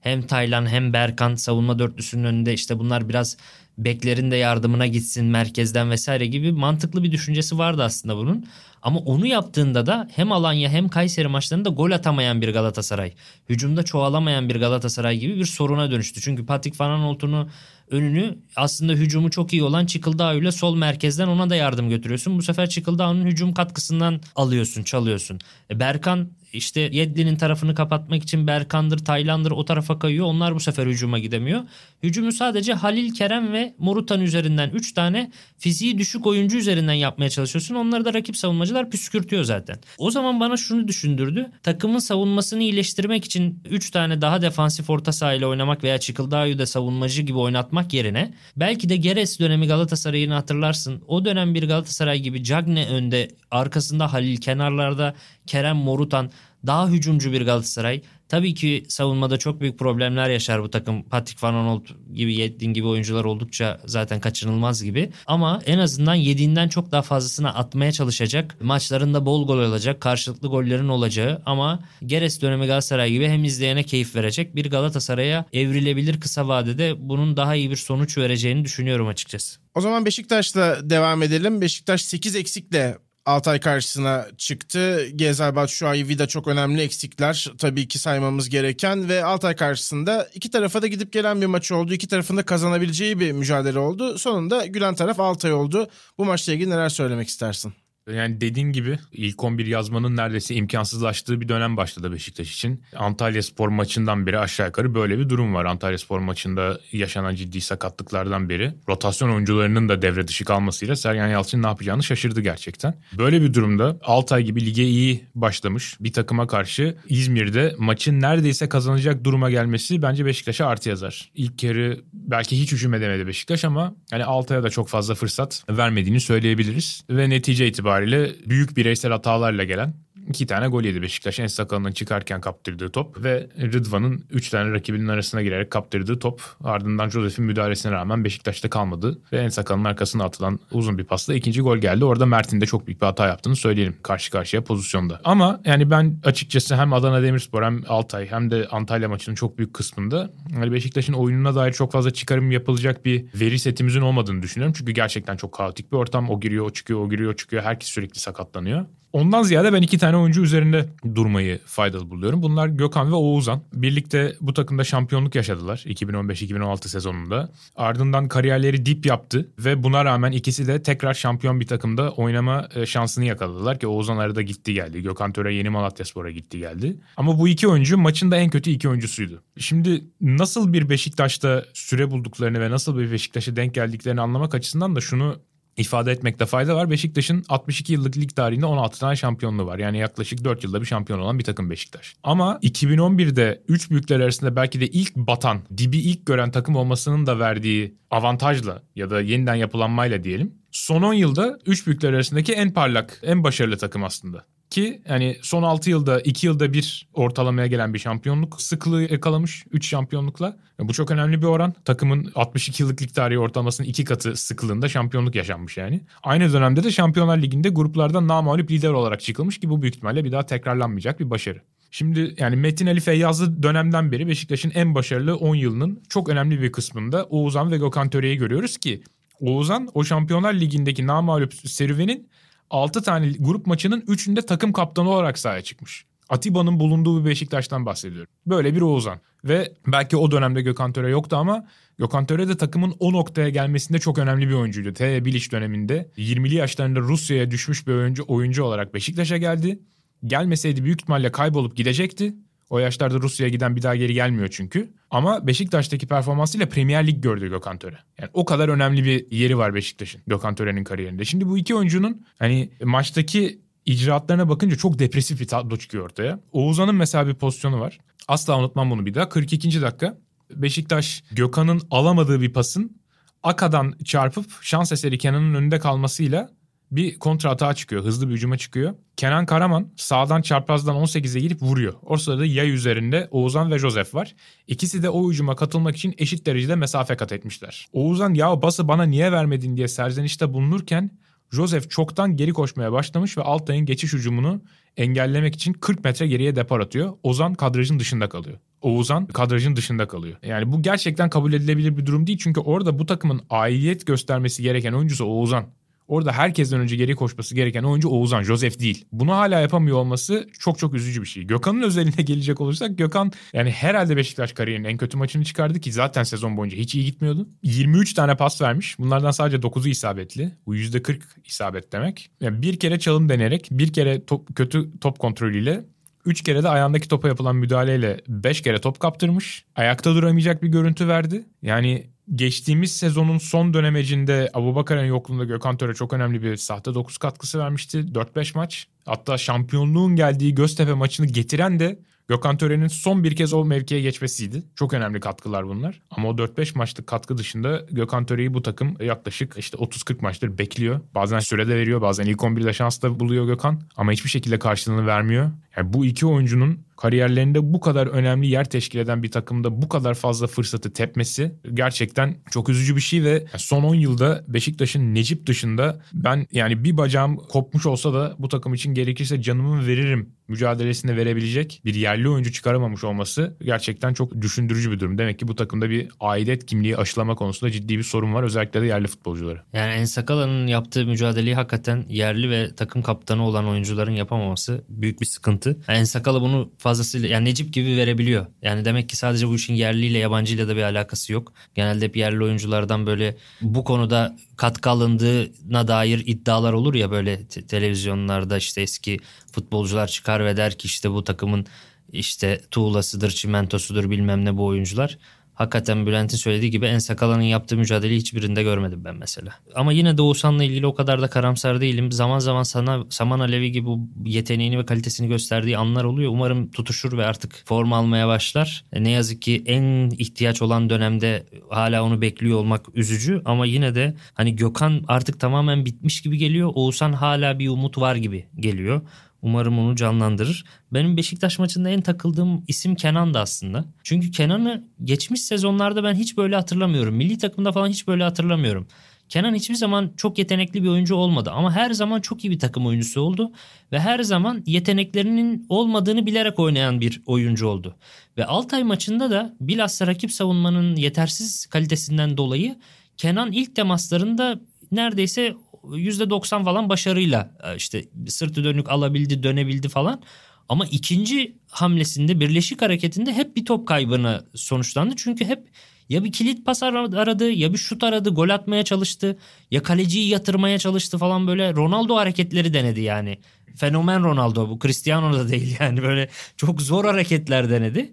Speaker 4: Hem Taylan hem Berkan savunma dörtlüsünün önünde işte bunlar biraz beklerin de yardımına gitsin merkezden vesaire gibi mantıklı bir düşüncesi vardı aslında bunun. Ama onu yaptığında da hem Alanya hem Kayseri maçlarında gol atamayan bir Galatasaray, hücumda çoğalamayan bir Galatasaray gibi bir soruna dönüştü. Çünkü Patrick Van Aanholt'unu önünü aslında hücumu çok iyi olan Çıkıldağ ile sol merkezden ona da yardım götürüyorsun. Bu sefer Çıkıldağ'ın hücum katkısından alıyorsun, çalıyorsun. E Berkan işte Yedlin'in tarafını kapatmak için Berkan'dır, Taylan'dır o tarafa kayıyor. Onlar bu sefer hücuma gidemiyor. Hücumu sadece Halil, Kerem ve Morutan üzerinden 3 tane fiziği düşük oyuncu üzerinden yapmaya çalışıyorsun. Onları da rakip savunmacılar püskürtüyor zaten. O zaman bana şunu düşündürdü. Takımın savunmasını iyileştirmek için 3 tane daha defansif orta sahayla oynamak veya Çıkıldağ'ı da savunmacı gibi oynatmak yerine belki de Geres dönemi Galatasaray'ını hatırlarsın. O dönem bir Galatasaray gibi Cagne önde, arkasında Halil, kenarlarda Kerem Morutan daha hücumcu bir Galatasaray. Tabii ki savunmada çok büyük problemler yaşar bu takım. Patrick Van Aanholt gibi, Yedlin gibi oyuncular oldukça zaten kaçınılmaz gibi. Ama en azından yediğinden çok daha fazlasını atmaya çalışacak. Maçlarında bol gol olacak, karşılıklı gollerin olacağı ama Geres dönemi Galatasaray gibi hem izleyene keyif verecek bir Galatasaray'a evrilebilir kısa vadede bunun daha iyi bir sonuç vereceğini düşünüyorum açıkçası.
Speaker 2: O zaman Beşiktaş'la devam edelim. Beşiktaş 8 eksikle Altay karşısına çıktı. Gezel Batshuayi Vida çok önemli eksikler tabii ki saymamız gereken ve Altay karşısında iki tarafa da gidip gelen bir maç oldu. İki tarafın da kazanabileceği bir mücadele oldu. Sonunda gülen taraf Altay oldu. Bu maçla ilgili neler söylemek istersin?
Speaker 3: Yani dediğin gibi ilk 11 yazmanın neredeyse imkansızlaştığı bir dönem başladı Beşiktaş için. Antalya Spor maçından beri aşağı yukarı böyle bir durum var. Antalya Spor maçında yaşanan ciddi sakatlıklardan beri rotasyon oyuncularının da devre dışı kalmasıyla Sergen Yalçın ne yapacağını şaşırdı gerçekten. Böyle bir durumda Altay gibi lige iyi başlamış bir takıma karşı İzmir'de maçın neredeyse kazanacak duruma gelmesi bence Beşiktaş'a artı yazar. İlk yarı belki hiç hücum edemedi Beşiktaş ama yani Altay'a da çok fazla fırsat vermediğini söyleyebiliriz. Ve netice itibariyle itibariyle büyük bireysel hatalarla gelen iki tane gol yedi Beşiktaş. En sakalından çıkarken kaptırdığı top ve Rıdvan'ın üç tane rakibinin arasına girerek kaptırdığı top. Ardından Josef'in müdahalesine rağmen Beşiktaş'ta kalmadı. Ve en sakalın arkasına atılan uzun bir pasla ikinci gol geldi. Orada Mert'in de çok büyük bir hata yaptığını söyleyelim karşı karşıya pozisyonda. Ama yani ben açıkçası hem Adana Demirspor hem Altay hem de Antalya maçının çok büyük kısmında yani Beşiktaş'ın oyununa dair çok fazla çıkarım yapılacak bir veri setimizin olmadığını düşünüyorum. Çünkü gerçekten çok kaotik bir ortam. O giriyor, o çıkıyor, o giriyor, o çıkıyor. Herkes sürekli sakatlanıyor. Ondan ziyade ben iki tane oyuncu üzerinde durmayı faydalı buluyorum. Bunlar Gökhan ve Oğuzhan. Birlikte bu takımda şampiyonluk yaşadılar 2015-2016 sezonunda. Ardından kariyerleri dip yaptı ve buna rağmen ikisi de tekrar şampiyon bir takımda oynama e, şansını yakaladılar ki Oğuzhan arada gitti geldi. Gökhan Töre yeni Malatyaspor'a gitti geldi. Ama bu iki oyuncu maçın da en kötü iki oyuncusuydu. Şimdi nasıl bir Beşiktaş'ta süre bulduklarını ve nasıl bir Beşiktaş'a denk geldiklerini anlamak açısından da şunu ifade etmekte fayda var. Beşiktaş'ın 62 yıllık lig tarihinde 16 tane şampiyonluğu var. Yani yaklaşık 4 yılda bir şampiyon olan bir takım Beşiktaş. Ama 2011'de 3 büyükler arasında belki de ilk batan, dibi ilk gören takım olmasının da verdiği avantajla ya da yeniden yapılanmayla diyelim. Son 10 yılda 3 büyükler arasındaki en parlak, en başarılı takım aslında. Ki hani son 6 yılda 2 yılda bir ortalamaya gelen bir şampiyonluk sıklığı yakalamış 3 şampiyonlukla. Bu çok önemli bir oran. Takımın 62 yıllık lig tarihi ortalamasının 2 katı sıklığında şampiyonluk yaşanmış yani. Aynı dönemde de Şampiyonlar Ligi'nde gruplardan namalup lider olarak çıkılmış ki bu büyük ihtimalle bir daha tekrarlanmayacak bir başarı. Şimdi yani Metin Ali Feyyazlı dönemden beri Beşiktaş'ın en başarılı 10 yılının çok önemli bir kısmında Oğuzhan ve Gökhan Töre'yi görüyoruz ki Oğuzhan o Şampiyonlar Ligi'ndeki namalup serüvenin 6 tane grup maçının 3'ünde takım kaptanı olarak sahaya çıkmış. Atiba'nın bulunduğu bir Beşiktaş'tan bahsediyorum. Böyle bir Oğuzhan. Ve belki o dönemde Gökhan Töre yoktu ama Gökhan Töre de takımın o noktaya gelmesinde çok önemli bir oyuncuydu. T. Bilic döneminde 20'li yaşlarında Rusya'ya düşmüş bir oyuncu, oyuncu olarak Beşiktaş'a geldi. Gelmeseydi büyük ihtimalle kaybolup gidecekti. O yaşlarda Rusya'ya giden bir daha geri gelmiyor çünkü. Ama Beşiktaş'taki performansıyla Premier Lig gördü Gökhan Töre. Yani o kadar önemli bir yeri var Beşiktaş'ın Gökhan Töre'nin kariyerinde. Şimdi bu iki oyuncunun hani maçtaki icraatlarına bakınca çok depresif bir tablo çıkıyor ortaya. Oğuzhan'ın mesela bir pozisyonu var. Asla unutmam bunu bir daha. 42. dakika Beşiktaş Gökhan'ın alamadığı bir pasın Aka'dan çarpıp şans eseri Kenan'ın önünde kalmasıyla bir kontra atağa çıkıyor. Hızlı bir hücuma çıkıyor. Kenan Karaman sağdan çarpazdan 18'e girip vuruyor. O sırada yay üzerinde Oğuzhan ve Josef var. İkisi de o hücuma katılmak için eşit derecede mesafe kat etmişler. Oğuzhan ya bası bana niye vermedin diye serzenişte bulunurken Josef çoktan geri koşmaya başlamış ve Altay'ın geçiş hücumunu engellemek için 40 metre geriye depar atıyor. Ozan kadrajın dışında kalıyor. Oğuzhan kadrajın dışında kalıyor. Yani bu gerçekten kabul edilebilir bir durum değil. Çünkü orada bu takımın aidiyet göstermesi gereken oyuncusu Oğuzhan. Orada herkesten önce geri koşması gereken oyuncu Oğuzhan, Josef değil. Bunu hala yapamıyor olması çok çok üzücü bir şey. Gökhan'ın özeline gelecek olursak Gökhan yani herhalde Beşiktaş kariyerinin en kötü maçını çıkardı ki zaten sezon boyunca hiç iyi gitmiyordu. 23 tane pas vermiş. Bunlardan sadece 9'u isabetli. Bu %40 isabet demek. Yani bir kere çalım denerek, bir kere top, kötü top kontrolüyle 3 kere de ayağındaki topa yapılan müdahaleyle 5 kere top kaptırmış. Ayakta duramayacak bir görüntü verdi. Yani geçtiğimiz sezonun son dönemecinde Abubakar'ın yokluğunda Gökhan Töre çok önemli bir sahte 9 katkısı vermişti. 4-5 maç. Hatta şampiyonluğun geldiği Göztepe maçını getiren de Gökhan Töre'nin son bir kez o mevkiye geçmesiydi. Çok önemli katkılar bunlar. Ama o 4-5 maçlık katkı dışında Gökhan Töre'yi bu takım yaklaşık işte 30-40 maçtır bekliyor. Bazen sürede veriyor, bazen ilk 11'de şans da buluyor Gökhan. Ama hiçbir şekilde karşılığını vermiyor. Yani bu iki oyuncunun kariyerlerinde bu kadar önemli yer teşkil eden bir takımda bu kadar fazla fırsatı tepmesi gerçekten çok üzücü bir şey ve son 10 yılda Beşiktaş'ın Necip dışında ben yani bir bacağım kopmuş olsa da bu takım için gerekirse canımı veririm mücadelesinde verebilecek bir yerli oyuncu çıkaramamış olması gerçekten çok düşündürücü bir durum. Demek ki bu takımda bir aidiyet kimliği aşılama konusunda ciddi bir sorun var özellikle de yerli futbolcuları.
Speaker 4: Yani Ensakala'nın yaptığı mücadeleyi hakikaten yerli ve takım kaptanı olan oyuncuların yapamaması büyük bir sıkıntı. Ensakala bunu fazlasıyla yani Necip gibi verebiliyor. Yani demek ki sadece bu işin yerliyle yabancıyla da bir alakası yok. Genelde hep yerli oyunculardan böyle bu konuda katkı alındığına dair iddialar olur ya böyle te- televizyonlarda işte eski futbolcular çıkar ve der ki işte bu takımın işte tuğlasıdır, çimentosudur bilmem ne bu oyuncular. Hakikaten Bülent'in söylediği gibi En Sakala'nın yaptığı mücadeleyi hiçbirinde görmedim ben mesela. Ama yine de Oğuzhan'la ilgili o kadar da karamsar değilim. Zaman zaman sana Saman Alevi gibi bu yeteneğini ve kalitesini gösterdiği anlar oluyor. Umarım tutuşur ve artık form almaya başlar. E, Ne yazık ki en ihtiyaç olan dönemde hala onu bekliyor olmak üzücü. Ama yine de hani Gökhan artık tamamen bitmiş gibi geliyor. Oğuzhan hala bir umut var gibi geliyor. Umarım onu canlandırır. Benim Beşiktaş maçında en takıldığım isim Kenan'dı aslında. Çünkü Kenan'ı geçmiş sezonlarda ben hiç böyle hatırlamıyorum. Milli takımda falan hiç böyle hatırlamıyorum. Kenan hiçbir zaman çok yetenekli bir oyuncu olmadı ama her zaman çok iyi bir takım oyuncusu oldu ve her zaman yeteneklerinin olmadığını bilerek oynayan bir oyuncu oldu. Ve Altay maçında da bilhassa rakip savunmanın yetersiz kalitesinden dolayı Kenan ilk temaslarında neredeyse %90 falan başarıyla e, işte sırtı dönük alabildi, dönebildi falan. Ama ikinci hamlesinde birleşik hareketinde hep bir top kaybına sonuçlandı. Çünkü hep ya bir kilit pas aradı ya bir şut aradı gol atmaya çalıştı ya kaleciyi yatırmaya çalıştı falan böyle Ronaldo hareketleri denedi yani. Fenomen Ronaldo bu Cristiano da değil yani böyle çok zor hareketler denedi.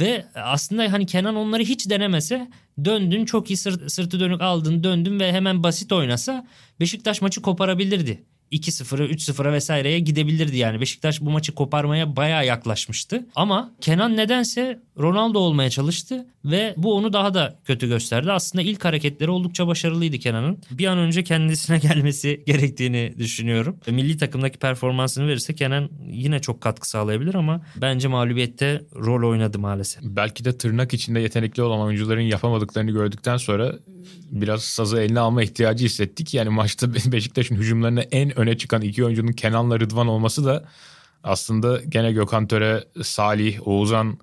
Speaker 4: Ve aslında hani Kenan onları hiç denemese döndün çok iyi sırt, sırtı dönük aldın döndün ve hemen basit oynasa Beşiktaş maçı koparabilirdi. 2-0'a 3-0'a vesaireye gidebilirdi yani. Beşiktaş bu maçı koparmaya bayağı yaklaşmıştı. Ama Kenan nedense Ronaldo olmaya çalıştı ve bu onu daha da kötü gösterdi. Aslında ilk hareketleri oldukça başarılıydı Kenan'ın. Bir an önce kendisine gelmesi gerektiğini düşünüyorum. Milli takımdaki performansını verirse Kenan yine çok katkı sağlayabilir ama bence mağlubiyette rol oynadı maalesef.
Speaker 3: Belki de tırnak içinde yetenekli olan oyuncuların yapamadıklarını gördükten sonra biraz sazı eline alma ihtiyacı hissettik. Yani maçta Beşiktaş'ın hücumlarına en öne çıkan iki oyuncunun Kenan'la Rıdvan olması da aslında gene Gökhan Töre, Salih, Oğuzhan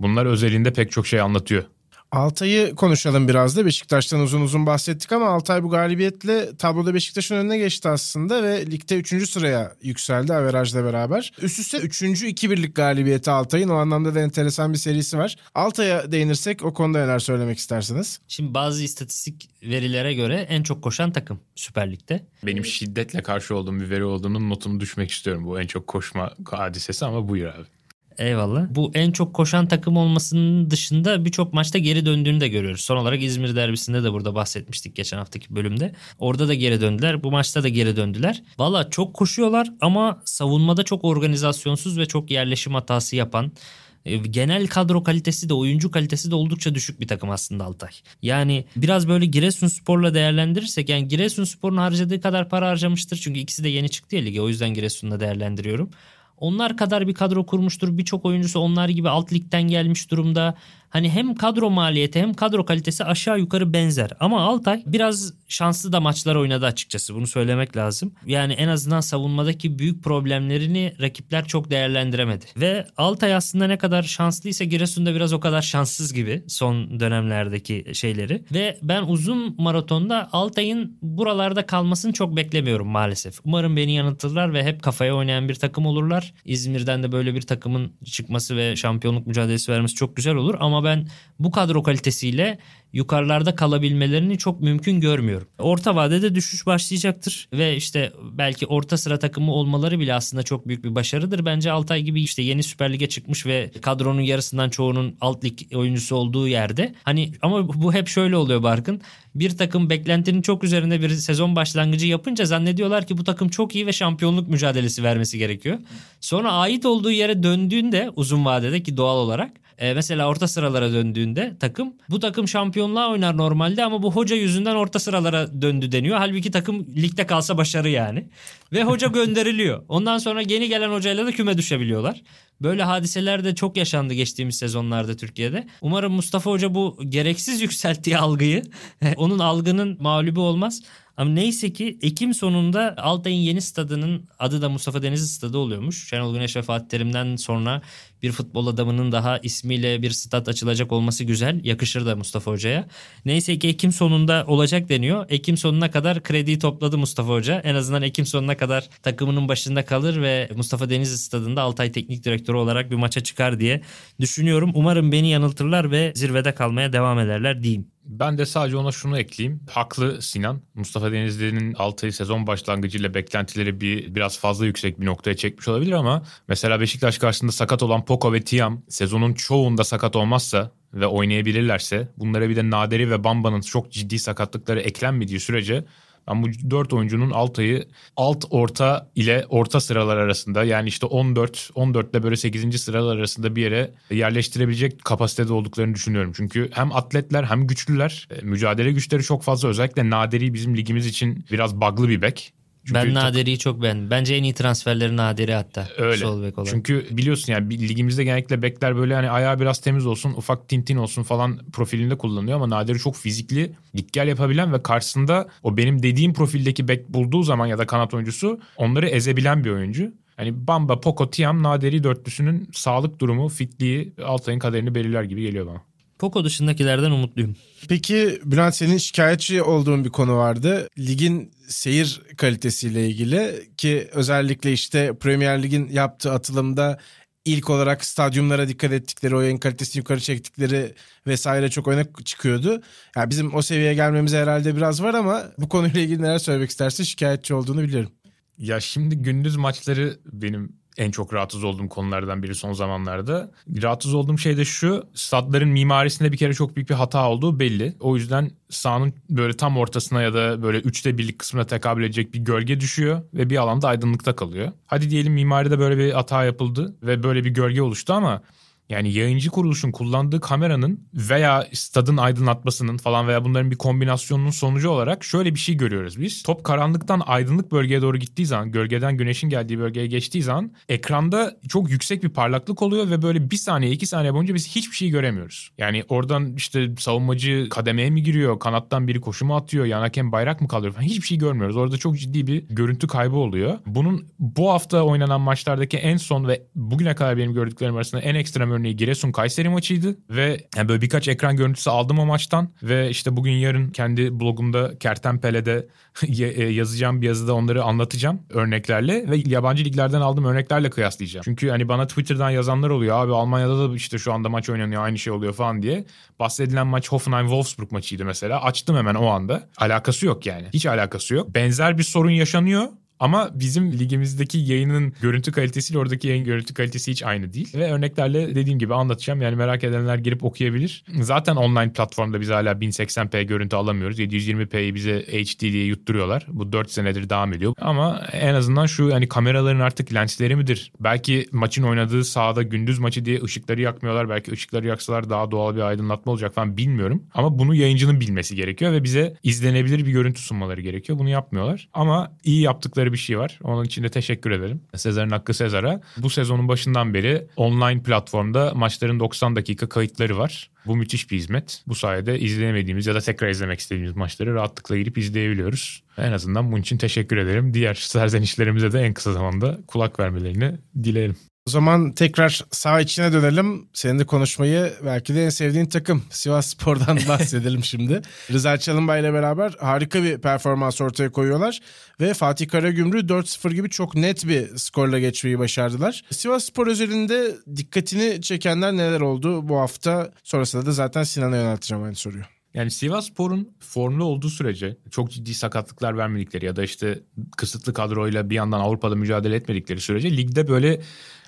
Speaker 3: bunlar özelinde pek çok şey anlatıyor.
Speaker 2: Altay'ı konuşalım biraz da. Beşiktaş'tan uzun uzun bahsettik ama Altay bu galibiyetle tabloda Beşiktaş'ın önüne geçti aslında ve ligde 3. sıraya yükseldi averajla beraber. Üst üste 3. 2-1'lik galibiyeti Altay'ın o anlamda da enteresan bir serisi var. Altay'a değinirsek o konuda neler söylemek istersiniz?
Speaker 4: Şimdi bazı istatistik verilere göre en çok koşan takım Süper Lig'de.
Speaker 3: Benim şiddetle karşı olduğum bir veri olduğunun notunu düşmek istiyorum bu en çok koşma hadisesi ama buyur abi.
Speaker 4: Eyvallah. Bu en çok koşan takım olmasının dışında birçok maçta geri döndüğünü de görüyoruz. Son olarak İzmir derbisinde de burada bahsetmiştik geçen haftaki bölümde. Orada da geri döndüler. Bu maçta da geri döndüler. Valla çok koşuyorlar ama savunmada çok organizasyonsuz ve çok yerleşim hatası yapan e, genel kadro kalitesi de oyuncu kalitesi de oldukça düşük bir takım aslında Altay. Yani biraz böyle Giresunspor'la değerlendirirsek yani Giresunspor'un harcadığı kadar para harcamıştır. Çünkü ikisi de yeni çıktı ya lige o yüzden Giresun'la değerlendiriyorum. Onlar kadar bir kadro kurmuştur. Birçok oyuncusu onlar gibi alt ligden gelmiş durumda. Hani hem kadro maliyeti hem kadro kalitesi aşağı yukarı benzer. Ama Altay biraz şanslı da maçlar oynadı açıkçası. Bunu söylemek lazım. Yani en azından savunmadaki büyük problemlerini rakipler çok değerlendiremedi. Ve Altay aslında ne kadar şanslıysa Giresun'da biraz o kadar şanssız gibi son dönemlerdeki şeyleri. Ve ben uzun maratonda Altay'ın buralarda kalmasını çok beklemiyorum maalesef. Umarım beni yanıltırlar ve hep kafaya oynayan bir takım olurlar. İzmir'den de böyle bir takımın çıkması ve şampiyonluk mücadelesi vermesi çok güzel olur ama ben bu kadro kalitesiyle yukarılarda kalabilmelerini çok mümkün görmüyorum. Orta vadede düşüş başlayacaktır ve işte belki orta sıra takımı olmaları bile aslında çok büyük bir başarıdır. Bence Altay gibi işte yeni Süper Lig'e çıkmış ve kadronun yarısından çoğunun alt lig oyuncusu olduğu yerde. Hani ama bu hep şöyle oluyor Barkın. Bir takım beklentinin çok üzerinde bir sezon başlangıcı yapınca zannediyorlar ki bu takım çok iyi ve şampiyonluk mücadelesi vermesi gerekiyor. Sonra ait olduğu yere döndüğünde uzun vadede ki doğal olarak e, mesela orta sıralara döndüğünde takım bu takım şampiyonluğa oynar normalde ama bu hoca yüzünden orta sıralara döndü deniyor. Halbuki takım ligde kalsa başarı yani. Ve hoca gönderiliyor. Ondan sonra yeni gelen hocayla da küme düşebiliyorlar. Böyle hadiseler de çok yaşandı geçtiğimiz sezonlarda Türkiye'de. Umarım Mustafa Hoca bu gereksiz yükselttiği algıyı onun algının mağlubu olmaz. Ama neyse ki Ekim sonunda Altay'ın yeni stadının adı da Mustafa Denizli stadı oluyormuş. Şenol Güneş ve Fatih Terim'den sonra bir futbol adamının daha ismiyle bir stat açılacak olması güzel. Yakışır da Mustafa Hoca'ya. Neyse ki Ekim sonunda olacak deniyor. Ekim sonuna kadar krediyi topladı Mustafa Hoca. En azından Ekim sonuna kadar takımının başında kalır ve Mustafa Denizli stadında Altay teknik direktörü olarak bir maça çıkar diye düşünüyorum. Umarım beni yanıltırlar ve zirvede kalmaya devam ederler diyeyim.
Speaker 3: Ben de sadece ona şunu ekleyeyim. Haklı Sinan. Mustafa Denizli'nin Altay'ı sezon başlangıcıyla beklentileri bir biraz fazla yüksek bir noktaya çekmiş olabilir ama mesela Beşiktaş karşısında sakat olan Poco ve Tiam sezonun çoğunda sakat olmazsa ve oynayabilirlerse bunlara bir de Naderi ve Bamba'nın çok ciddi sakatlıkları eklenmediği sürece ben bu dört oyuncunun Altay'ı alt orta ile orta sıralar arasında yani işte 14 14 ile böyle 8. sıralar arasında bir yere yerleştirebilecek kapasitede olduklarını düşünüyorum. Çünkü hem atletler hem güçlüler. E, mücadele güçleri çok fazla. Özellikle Naderi bizim ligimiz için biraz bug'lı bir bek.
Speaker 4: Çünkü ben Naderi'yi çok beğendim. Bence en iyi transferleri Naderi hatta.
Speaker 3: Öyle. Sol bek olarak. Çünkü biliyorsun yani ligimizde genellikle bekler böyle hani ayağı biraz temiz olsun, ufak tintin olsun falan profilinde kullanılıyor ama Naderi çok fizikli, git gel yapabilen ve karşısında o benim dediğim profildeki bek bulduğu zaman ya da kanat oyuncusu onları ezebilen bir oyuncu. Hani Bamba, Poco, Tiam, Naderi dörtlüsünün sağlık durumu, fitliği Altay'ın kaderini belirler gibi geliyor bana.
Speaker 4: Poco dışındakilerden umutluyum.
Speaker 2: Peki Bülent senin şikayetçi olduğun bir konu vardı. Ligin seyir kalitesiyle ilgili ki özellikle işte Premier Lig'in yaptığı atılımda ilk olarak stadyumlara dikkat ettikleri, o yayın kalitesini yukarı çektikleri vesaire çok öne çıkıyordu. Yani bizim o seviyeye gelmemize herhalde biraz var ama bu konuyla ilgili neler söylemek istersin? Şikayetçi olduğunu biliyorum.
Speaker 3: Ya şimdi gündüz maçları benim en çok rahatsız olduğum konulardan biri son zamanlarda. Rahatsız olduğum şey de şu. Statların mimarisinde bir kere çok büyük bir hata olduğu belli. O yüzden sahanın böyle tam ortasına ya da böyle üçte birlik kısmına tekabül edecek bir gölge düşüyor ve bir alanda aydınlıkta kalıyor. Hadi diyelim mimaride böyle bir hata yapıldı ve böyle bir gölge oluştu ama yani yayıncı kuruluşun kullandığı kameranın veya stadın aydınlatmasının falan veya bunların bir kombinasyonunun sonucu olarak şöyle bir şey görüyoruz biz. Top karanlıktan aydınlık bölgeye doğru gittiği zaman, gölgeden güneşin geldiği bölgeye geçtiği zaman ekranda çok yüksek bir parlaklık oluyor ve böyle bir saniye iki saniye boyunca biz hiçbir şey göremiyoruz. Yani oradan işte savunmacı kademeye mi giriyor, kanattan biri koşu mu atıyor, yan hakem bayrak mı kalıyor falan hiçbir şey görmüyoruz. Orada çok ciddi bir görüntü kaybı oluyor. Bunun bu hafta oynanan maçlardaki en son ve bugüne kadar benim gördüklerim arasında en ekstrem örneği Giresun Kayseri maçıydı ve yani böyle birkaç ekran görüntüsü aldım o maçtan ve işte bugün yarın kendi blogumda Kertenpele'de e, yazacağım bir yazıda onları anlatacağım örneklerle ve yabancı liglerden aldığım örneklerle kıyaslayacağım. Çünkü hani bana Twitter'dan yazanlar oluyor abi Almanya'da da işte şu anda maç oynanıyor aynı şey oluyor falan diye. Bahsedilen maç Hoffenheim-Wolfsburg maçıydı mesela. Açtım hemen o anda. Alakası yok yani. Hiç alakası yok. Benzer bir sorun yaşanıyor ama bizim ligimizdeki yayının görüntü kalitesiyle oradaki yayın görüntü kalitesi hiç aynı değil. Ve örneklerle dediğim gibi anlatacağım. Yani merak edenler girip okuyabilir. Zaten online platformda biz hala 1080p görüntü alamıyoruz. 720p'yi bize HD diye yutturuyorlar. Bu 4 senedir devam ediyor. Ama en azından şu hani kameraların artık lensleri midir? Belki maçın oynadığı sahada gündüz maçı diye ışıkları yakmıyorlar. Belki ışıkları yaksalar daha doğal bir aydınlatma olacak falan bilmiyorum. Ama bunu yayıncının bilmesi gerekiyor ve bize izlenebilir bir görüntü sunmaları gerekiyor. Bunu yapmıyorlar. Ama iyi yaptıkları yaptıkları bir şey var. Onun için de teşekkür ederim. Sezar'ın hakkı Sezar'a. Bu sezonun başından beri online platformda maçların 90 dakika kayıtları var. Bu müthiş bir hizmet. Bu sayede izleyemediğimiz ya da tekrar izlemek istediğimiz maçları rahatlıkla girip izleyebiliyoruz. En azından bunun için teşekkür ederim. Diğer serzenişlerimize de en kısa zamanda kulak vermelerini dileyelim.
Speaker 2: O zaman tekrar sağ içine dönelim. Senin de konuşmayı belki de en sevdiğin takım Sivas Spor'dan bahsedelim şimdi. Rıza Çalınbay ile beraber harika bir performans ortaya koyuyorlar. Ve Fatih Karagümrük 4-0 gibi çok net bir skorla geçmeyi başardılar. Sivas Spor özelinde dikkatini çekenler neler oldu bu hafta? Sonrasında da zaten Sinan'a yönelteceğim aynı soruyu.
Speaker 3: Yani Sivas Spor'un formlu olduğu sürece çok ciddi sakatlıklar vermedikleri ya da işte kısıtlı kadroyla bir yandan Avrupa'da mücadele etmedikleri sürece ligde böyle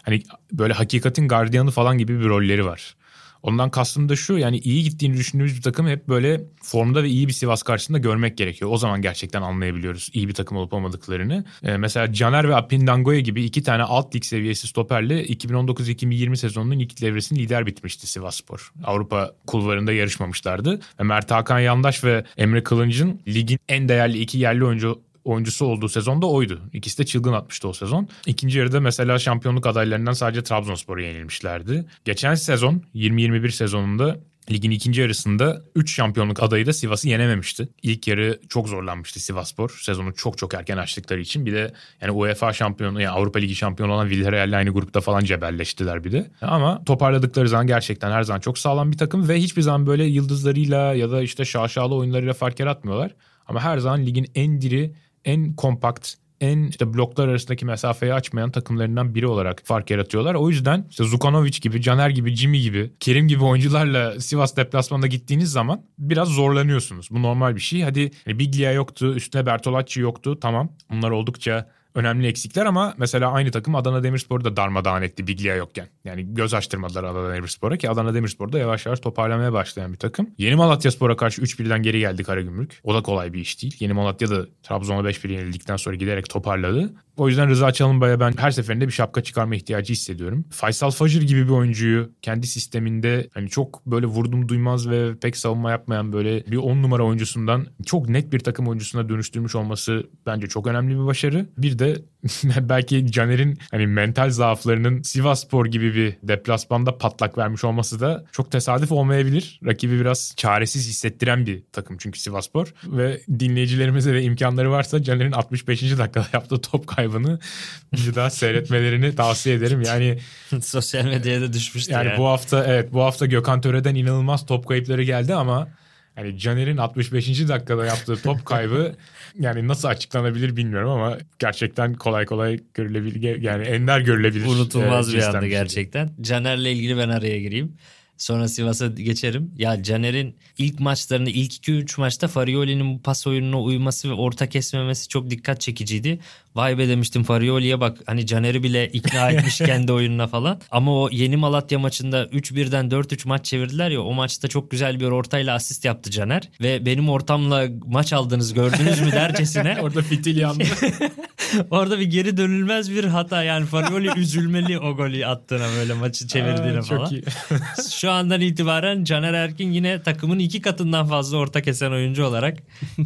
Speaker 3: hani böyle hakikatin gardiyanı falan gibi bir rolleri var. Ondan kastım da şu yani iyi gittiğini düşündüğümüz bir takım hep böyle formda ve iyi bir Sivas karşısında görmek gerekiyor. O zaman gerçekten anlayabiliyoruz iyi bir takım olup olmadıklarını. Ee, mesela Caner ve Apindangoya gibi iki tane alt lig seviyesi stoperle 2019-2020 sezonunun ilk devresini lider bitmişti Sivas Spor. Avrupa kulvarında yarışmamışlardı. Ve Mert Hakan Yandaş ve Emre Kılınç'ın ligin en değerli iki yerli oyuncu oyuncusu olduğu sezonda oydu. İkisi de çılgın atmıştı o sezon. İkinci yarıda mesela şampiyonluk adaylarından sadece Trabzonspor'a yenilmişlerdi. Geçen sezon 2021 sezonunda Ligin ikinci yarısında 3 şampiyonluk adayı da Sivas'ı yenememişti. İlk yarı çok zorlanmıştı Sivasspor. Sezonu çok çok erken açtıkları için. Bir de yani UEFA şampiyonu yani Avrupa Ligi şampiyonu olan Villarreal'le aynı grupta falan cebelleştiler bir de. Ama toparladıkları zaman gerçekten her zaman çok sağlam bir takım ve hiçbir zaman böyle yıldızlarıyla ya da işte şaşalı oyunlarıyla fark yaratmıyorlar. Ama her zaman ligin en diri en kompakt en işte bloklar arasındaki mesafeyi açmayan takımlarından biri olarak fark yaratıyorlar. O yüzden işte Zukanovic gibi, Caner gibi, Jimmy gibi, Kerim gibi oyuncularla Sivas deplasmanına gittiğiniz zaman biraz zorlanıyorsunuz. Bu normal bir şey. Hadi Biglia yoktu, üstüne Bertolacci yoktu. Tamam. Bunlar oldukça önemli eksikler ama mesela aynı takım Adana Demirspor'u da darmadağın etti Biglia yokken. Yani göz açtırmadılar Adana Demirspor'a ki Adana Demirspor da yavaş yavaş toparlamaya başlayan bir takım. Yeni Malatya Spor'a karşı 3-1'den geri geldi Karagümrük. O da kolay bir iş değil. Yeni Malatya da Trabzon'a 5-1 yenildikten sonra giderek toparladı. O yüzden Rıza Çalınbay'a ben her seferinde bir şapka çıkarma ihtiyacı hissediyorum. Faysal Fajr gibi bir oyuncuyu kendi sisteminde hani çok böyle vurdum duymaz ve pek savunma yapmayan böyle bir 10 numara oyuncusundan çok net bir takım oyuncusuna dönüştürmüş olması bence çok önemli bir başarı. Bir Bir de belki Caner'in hani mental zaaflarının Sivasspor gibi bir deplasmanda patlak vermiş olması da çok tesadüf olmayabilir. Rakibi biraz çaresiz hissettiren bir takım çünkü Sivasspor. Ve dinleyicilerimize de imkanları varsa Caner'in 65. dakikada yaptığı top kaybını bir daha seyretmelerini tavsiye ederim. Yani
Speaker 4: sosyal medyaya da düşmüştü
Speaker 3: yani,
Speaker 4: yani.
Speaker 3: bu hafta evet bu hafta Gökhan Töre'den inanılmaz top kayıpları geldi ama yani Caner'in 65. dakikada yaptığı top kaybı yani nasıl açıklanabilir bilmiyorum ama gerçekten kolay kolay görülebilir yani ender görülebilir.
Speaker 4: Unutulmaz
Speaker 3: e,
Speaker 4: bir andı
Speaker 3: şey.
Speaker 4: gerçekten. Caner'le ilgili ben araya gireyim. Sonra Sivas'a geçerim. Ya Caner'in ilk maçlarında ilk 2-3 maçta Farioli'nin bu pas oyununa uyması ve orta kesmemesi çok dikkat çekiciydi. Vay be demiştim Farioli'ye bak hani Caner'i bile ikna etmiş kendi oyununa falan. Ama o yeni Malatya maçında 3-1'den 4-3 maç çevirdiler ya o maçta çok güzel bir ortayla asist yaptı Caner. Ve benim ortamla maç aldınız gördünüz mü dercesine.
Speaker 3: Orada fitil yandı.
Speaker 4: Orada bir geri dönülmez bir hata yani Farioli üzülmeli o golü attığına böyle maçı çevirdiğine
Speaker 3: Aa,
Speaker 4: falan.
Speaker 3: Çok iyi.
Speaker 4: Şu andan itibaren Caner Erkin yine takımın iki katından fazla orta kesen oyuncu olarak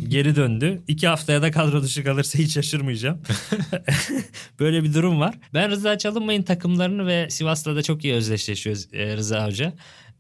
Speaker 4: geri döndü. İki haftaya da kadro dışı kalırsa hiç şaşırmayacağım. Böyle bir durum var. Ben Rıza Çalınmay'ın takımlarını ve Sivas'la da çok iyi özdeşleşiyoruz e, Rıza Hoca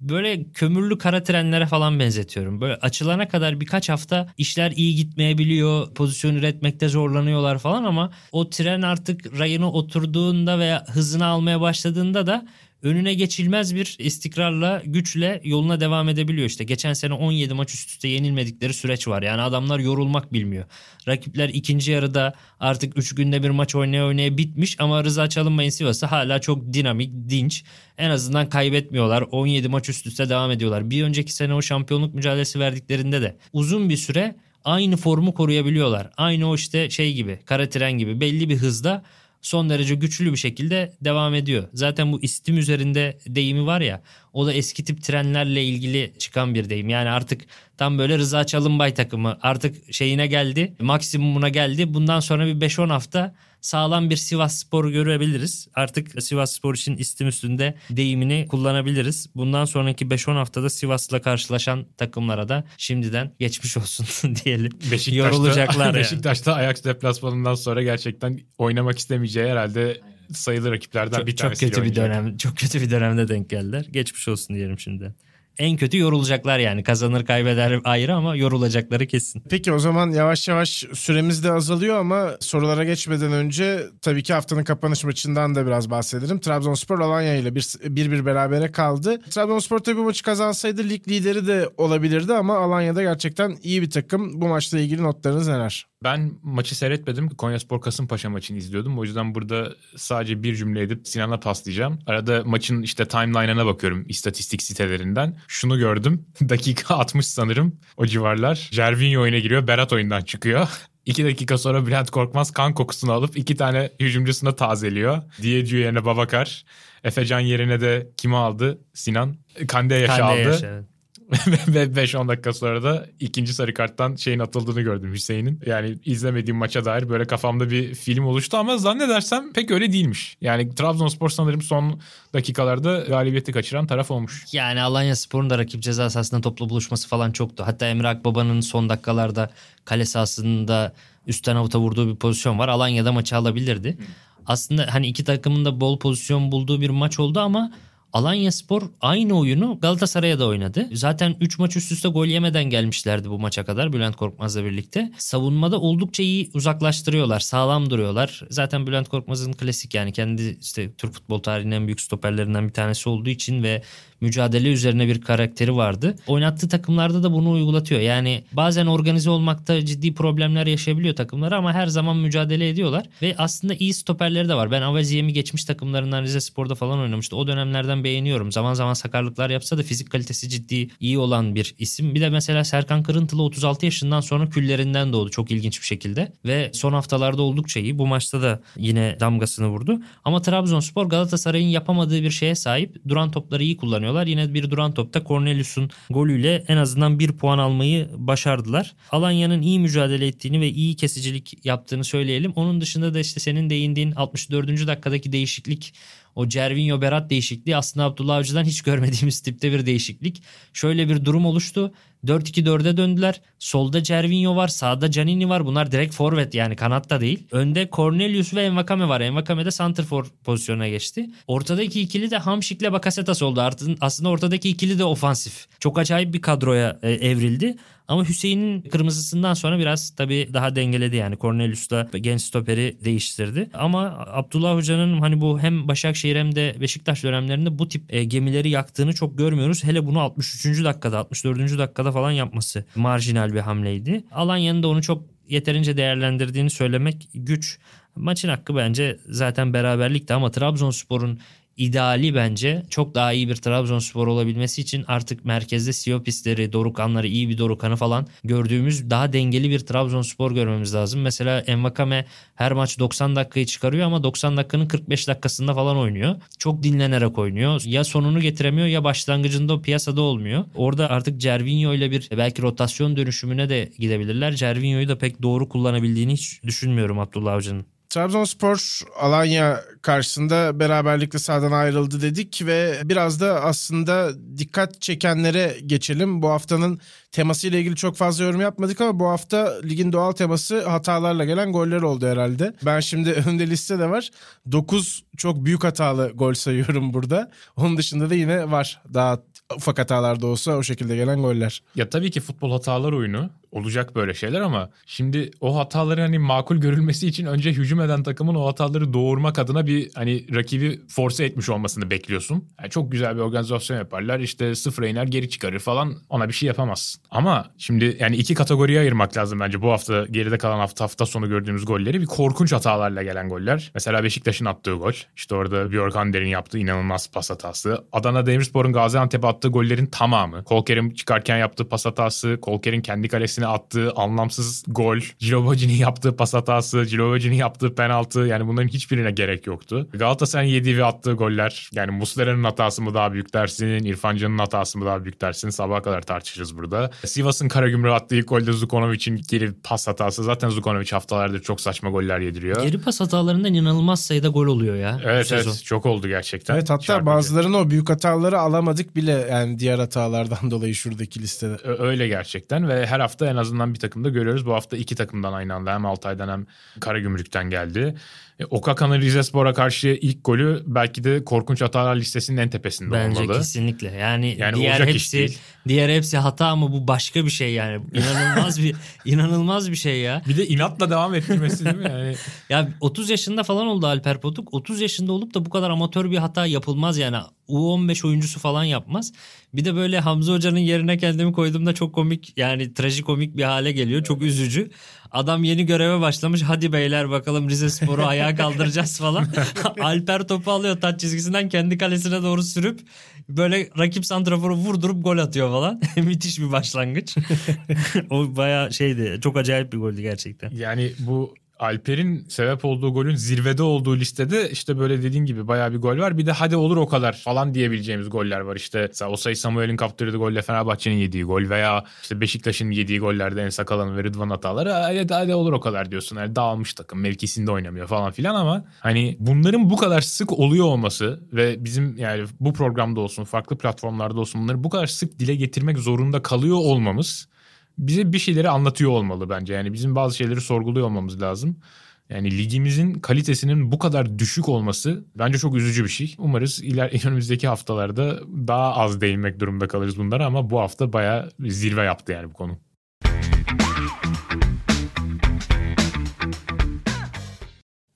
Speaker 4: böyle kömürlü kara trenlere falan benzetiyorum. Böyle açılana kadar birkaç hafta işler iyi gitmeyebiliyor, pozisyon üretmekte zorlanıyorlar falan ama o tren artık rayına oturduğunda veya hızını almaya başladığında da önüne geçilmez bir istikrarla, güçle yoluna devam edebiliyor. İşte geçen sene 17 maç üst üste yenilmedikleri süreç var. Yani adamlar yorulmak bilmiyor. Rakipler ikinci yarıda artık 3 günde bir maç oynaya oynaya bitmiş ama Rıza Çalınmay'ın Sivas'ı hala çok dinamik, dinç. En azından kaybetmiyorlar. 17 maç üst üste devam ediyorlar. Bir önceki sene o şampiyonluk mücadelesi verdiklerinde de uzun bir süre aynı formu koruyabiliyorlar. Aynı o işte şey gibi, kara tren gibi belli bir hızda son derece güçlü bir şekilde devam ediyor. Zaten bu istim üzerinde deyimi var ya o da eski tip trenlerle ilgili çıkan bir deyim. Yani artık tam böyle Rıza Çalınbay takımı artık şeyine geldi maksimumuna geldi. Bundan sonra bir 5-10 hafta sağlam bir Sivas Spor görebiliriz. Artık Sivas Spor için istim üstünde deyimini kullanabiliriz. Bundan sonraki 5-10 haftada Sivas'la karşılaşan takımlara da şimdiden geçmiş olsun diyelim.
Speaker 3: Beşiktaş'ta,
Speaker 4: Yorulacaklar yani.
Speaker 3: Beşiktaş'ta Ajax deplasmanından sonra gerçekten oynamak istemeyeceği herhalde sayılı rakiplerden
Speaker 4: Çok,
Speaker 3: bir
Speaker 4: çok
Speaker 3: tanesiyle
Speaker 4: kötü bir dönem, çok kötü bir dönemde denk geldiler. Geçmiş olsun diyelim şimdi. En kötü yorulacaklar yani. Kazanır kaybeder ayrı ama yorulacakları kesin.
Speaker 2: Peki o zaman yavaş yavaş süremiz de azalıyor ama sorulara geçmeden önce tabii ki haftanın kapanış maçından da biraz bahsedelim. Trabzonspor Alanya ile bir, bir bir berabere kaldı. Trabzonspor tabii bu maçı kazansaydı lig lideri de olabilirdi ama Alanya'da gerçekten iyi bir takım. Bu maçla ilgili notlarınız neler?
Speaker 3: Ben maçı seyretmedim. Konyaspor Kasımpaşa maçını izliyordum. O yüzden burada sadece bir cümle edip Sinan'a paslayacağım. Arada maçın işte timeline'ına bakıyorum istatistik sitelerinden. Şunu gördüm. Dakika 60 sanırım o civarlar. Jervinho oyuna giriyor. Berat oyundan çıkıyor. İki dakika sonra Bülent Korkmaz kan kokusunu alıp iki tane hücumcusunu tazeliyor. Diyecu yerine Babakar. Efecan yerine de kimi aldı? Sinan. Kande Yaş'ı aldı.
Speaker 4: Yaş, evet.
Speaker 3: Ve 5-10 dakika sonra da ikinci sarı karttan şeyin atıldığını gördüm Hüseyin'in. Yani izlemediğim maça dair böyle kafamda bir film oluştu ama zannedersem pek öyle değilmiş. Yani Trabzonspor sanırım son dakikalarda galibiyeti kaçıran taraf olmuş.
Speaker 4: Yani Alanya Spor'un da rakip ceza sahasında topla buluşması falan çoktu. Hatta Emre Akbaba'nın son dakikalarda kale sahasında üstten avuta vurduğu bir pozisyon var. Alanya'da maçı alabilirdi. Aslında hani iki takımın da bol pozisyon bulduğu bir maç oldu ama Alanya Spor aynı oyunu Galatasaray'a da oynadı. Zaten 3 maç üst üste gol yemeden gelmişlerdi bu maça kadar Bülent Korkmaz'la birlikte. Savunmada oldukça iyi uzaklaştırıyorlar, sağlam duruyorlar. Zaten Bülent Korkmaz'ın klasik yani kendi işte Türk futbol tarihinin en büyük stoperlerinden bir tanesi olduğu için ve mücadele üzerine bir karakteri vardı. Oynattığı takımlarda da bunu uygulatıyor. Yani bazen organize olmakta ciddi problemler yaşayabiliyor takımlar ama her zaman mücadele ediyorlar. Ve aslında iyi stoperleri de var. Ben Avaziye'mi geçmiş takımlarından Rize Spor'da falan oynamıştı. O dönemlerden beğeniyorum. Zaman zaman sakarlıklar yapsa da fizik kalitesi ciddi iyi olan bir isim. Bir de mesela Serkan Kırıntılı 36 yaşından sonra küllerinden doğdu çok ilginç bir şekilde. Ve son haftalarda oldukça iyi. Bu maçta da yine damgasını vurdu. Ama Trabzonspor Galatasaray'ın yapamadığı bir şeye sahip. Duran topları iyi kullanıyorlar. Yine bir duran topta Cornelius'un golüyle en azından bir puan almayı başardılar. Alanya'nın iyi mücadele ettiğini ve iyi kesicilik yaptığını söyleyelim. Onun dışında da işte senin değindiğin 64. dakikadaki değişiklik O Cervinho Berat değişikliği aslında Abdullah Avcı'dan hiç görmediğimiz tipte bir değişiklik. Şöyle bir durum oluştu. 4-2-4'e döndüler. Solda Cervinho var, sağda Canini var. Bunlar direkt forvet yani kanatta değil. Önde Cornelius ve Envakame var. Envakame de center pozisyonuna geçti. Ortadaki ikili de Hamşik'le Bakasetas oldu. Aslında ortadaki ikili de ofansif. Çok acayip bir kadroya e, evrildi. Ama Hüseyin'in kırmızısından sonra biraz tabii daha dengeledi yani. Cornelius da genç stoperi değiştirdi. Ama Abdullah Hoca'nın hani bu hem Başakşehir hem de Beşiktaş dönemlerinde bu tip e, gemileri yaktığını çok görmüyoruz. Hele bunu 63. dakikada 64. dakikada falan yapması marjinal bir hamleydi. Alanya'nın da onu çok yeterince değerlendirdiğini söylemek güç. Maçın hakkı bence zaten beraberlikti ama Trabzonspor'un ideali bence çok daha iyi bir Trabzonspor olabilmesi için artık merkezde Siyopisleri, Dorukanları, iyi bir Dorukan'ı falan gördüğümüz daha dengeli bir Trabzonspor görmemiz lazım. Mesela Envakame her maç 90 dakikayı çıkarıyor ama 90 dakikanın 45 dakikasında falan oynuyor. Çok dinlenerek oynuyor. Ya sonunu getiremiyor ya başlangıcında piyasada olmuyor. Orada artık Cervinho ile bir belki rotasyon dönüşümüne de gidebilirler. Cervinho'yu da pek doğru kullanabildiğini hiç düşünmüyorum Abdullah Avcı'nın.
Speaker 2: Trabzonspor Alanya karşısında beraberlikle sahadan ayrıldı dedik ve biraz da aslında dikkat çekenlere geçelim. Bu haftanın teması ile ilgili çok fazla yorum yapmadık ama bu hafta ligin doğal teması hatalarla gelen goller oldu herhalde. Ben şimdi önde liste de var. 9 çok büyük hatalı gol sayıyorum burada. Onun dışında da yine var daha ufak hatalar da olsa o şekilde gelen goller.
Speaker 3: Ya tabii ki futbol hatalar oyunu. Olacak böyle şeyler ama şimdi o hataları hani makul görülmesi için önce hücum eden takımın o hataları doğurmak adına bir hani rakibi force etmiş olmasını bekliyorsun. Yani çok güzel bir organizasyon yaparlar. İşte sıfıra iner geri çıkarır falan. Ona bir şey yapamazsın. Ama şimdi yani iki kategoriye ayırmak lazım bence bu hafta geride kalan hafta hafta sonu gördüğümüz golleri. Bir korkunç hatalarla gelen goller. Mesela Beşiktaş'ın attığı gol. İşte orada Björk Ander'in yaptığı inanılmaz pas hatası. Adana Demirspor'un Gaziantep'e attığı gollerin tamamı. Kolker'in çıkarken yaptığı pas hatası. Kolker'in kendi kalesine attığı anlamsız gol. Cilovacı'nın yaptığı pas hatası. Cilovacı'nın yaptığı penaltı. Yani bunların hiçbirine gerek yoktu. Galatasaray'ın yediği ve attığı goller. Yani Muslera'nın hatası mı daha büyük dersin? İrfan Can'ın hatası mı daha büyük dersin? Sabaha kadar tartışırız burada. Sivas'ın Karagümrük'e attığı ilk golde Zukonovic'in geri pas hatası. Zaten Zukonovic haftalardır çok saçma goller yediriyor.
Speaker 4: Geri pas hatalarından inanılmaz sayıda gol oluyor ya.
Speaker 3: Evet evet çok oldu gerçekten.
Speaker 2: Evet hatta Şarkıcı. bazılarının o büyük hataları alamadık bile yani diğer hatalardan dolayı şuradaki listede.
Speaker 3: Öyle gerçekten ve her hafta en azından bir takımda görüyoruz. Bu hafta iki takımdan aynı anda hem Altay'dan hem Karagümrük'ten geldi. E, Okaka'nın Rizespor'a karşı ilk golü belki de korkunç hatalar listesinin en tepesinde
Speaker 4: Bence
Speaker 3: olmalı.
Speaker 4: Bence kesinlikle. Yani, yani diğer hepsi diğer hepsi hata ama bu başka bir şey yani. İnanılmaz bir inanılmaz bir şey ya.
Speaker 3: Bir de inatla devam ettirmesi değil mi yani?
Speaker 4: ya 30 yaşında falan oldu Alper Potuk. 30 yaşında olup da bu kadar amatör bir hata yapılmaz yani. U15 oyuncusu falan yapmaz. Bir de böyle Hamza Hoca'nın yerine kendimi koyduğumda çok komik yani trajikomik bir hale geliyor. Çok üzücü. Adam yeni göreve başlamış. Hadi beyler bakalım Rize Spor'u ayağa kaldıracağız falan. Alper topu alıyor taç çizgisinden kendi kalesine doğru sürüp böyle rakip santraforu vurdurup gol atıyor falan. Müthiş bir başlangıç. o baya şeydi. Çok acayip bir goldü gerçekten.
Speaker 3: Yani bu Alper'in sebep olduğu golün zirvede olduğu listede işte böyle dediğin gibi bayağı bir gol var. Bir de hadi olur o kadar falan diyebileceğimiz goller var. İşte o sayı Samuel'in kaptırdığı golle Fenerbahçe'nin yediği gol veya işte Beşiktaş'ın yediği gollerde En Sakala'nın ve Rıdvan hataları hadi, hadi olur o kadar diyorsun. Yani dağılmış takım mevkisinde oynamıyor falan filan ama hani bunların bu kadar sık oluyor olması ve bizim yani bu programda olsun farklı platformlarda olsun bunları bu kadar sık dile getirmek zorunda kalıyor olmamız bize bir şeyleri anlatıyor olmalı bence. Yani bizim bazı şeyleri sorguluyor olmamız lazım. Yani ligimizin kalitesinin bu kadar düşük olması bence çok üzücü bir şey. Umarız iler önümüzdeki haftalarda daha az değinmek durumunda kalırız bunlara ama bu hafta bayağı zirve yaptı yani bu konu.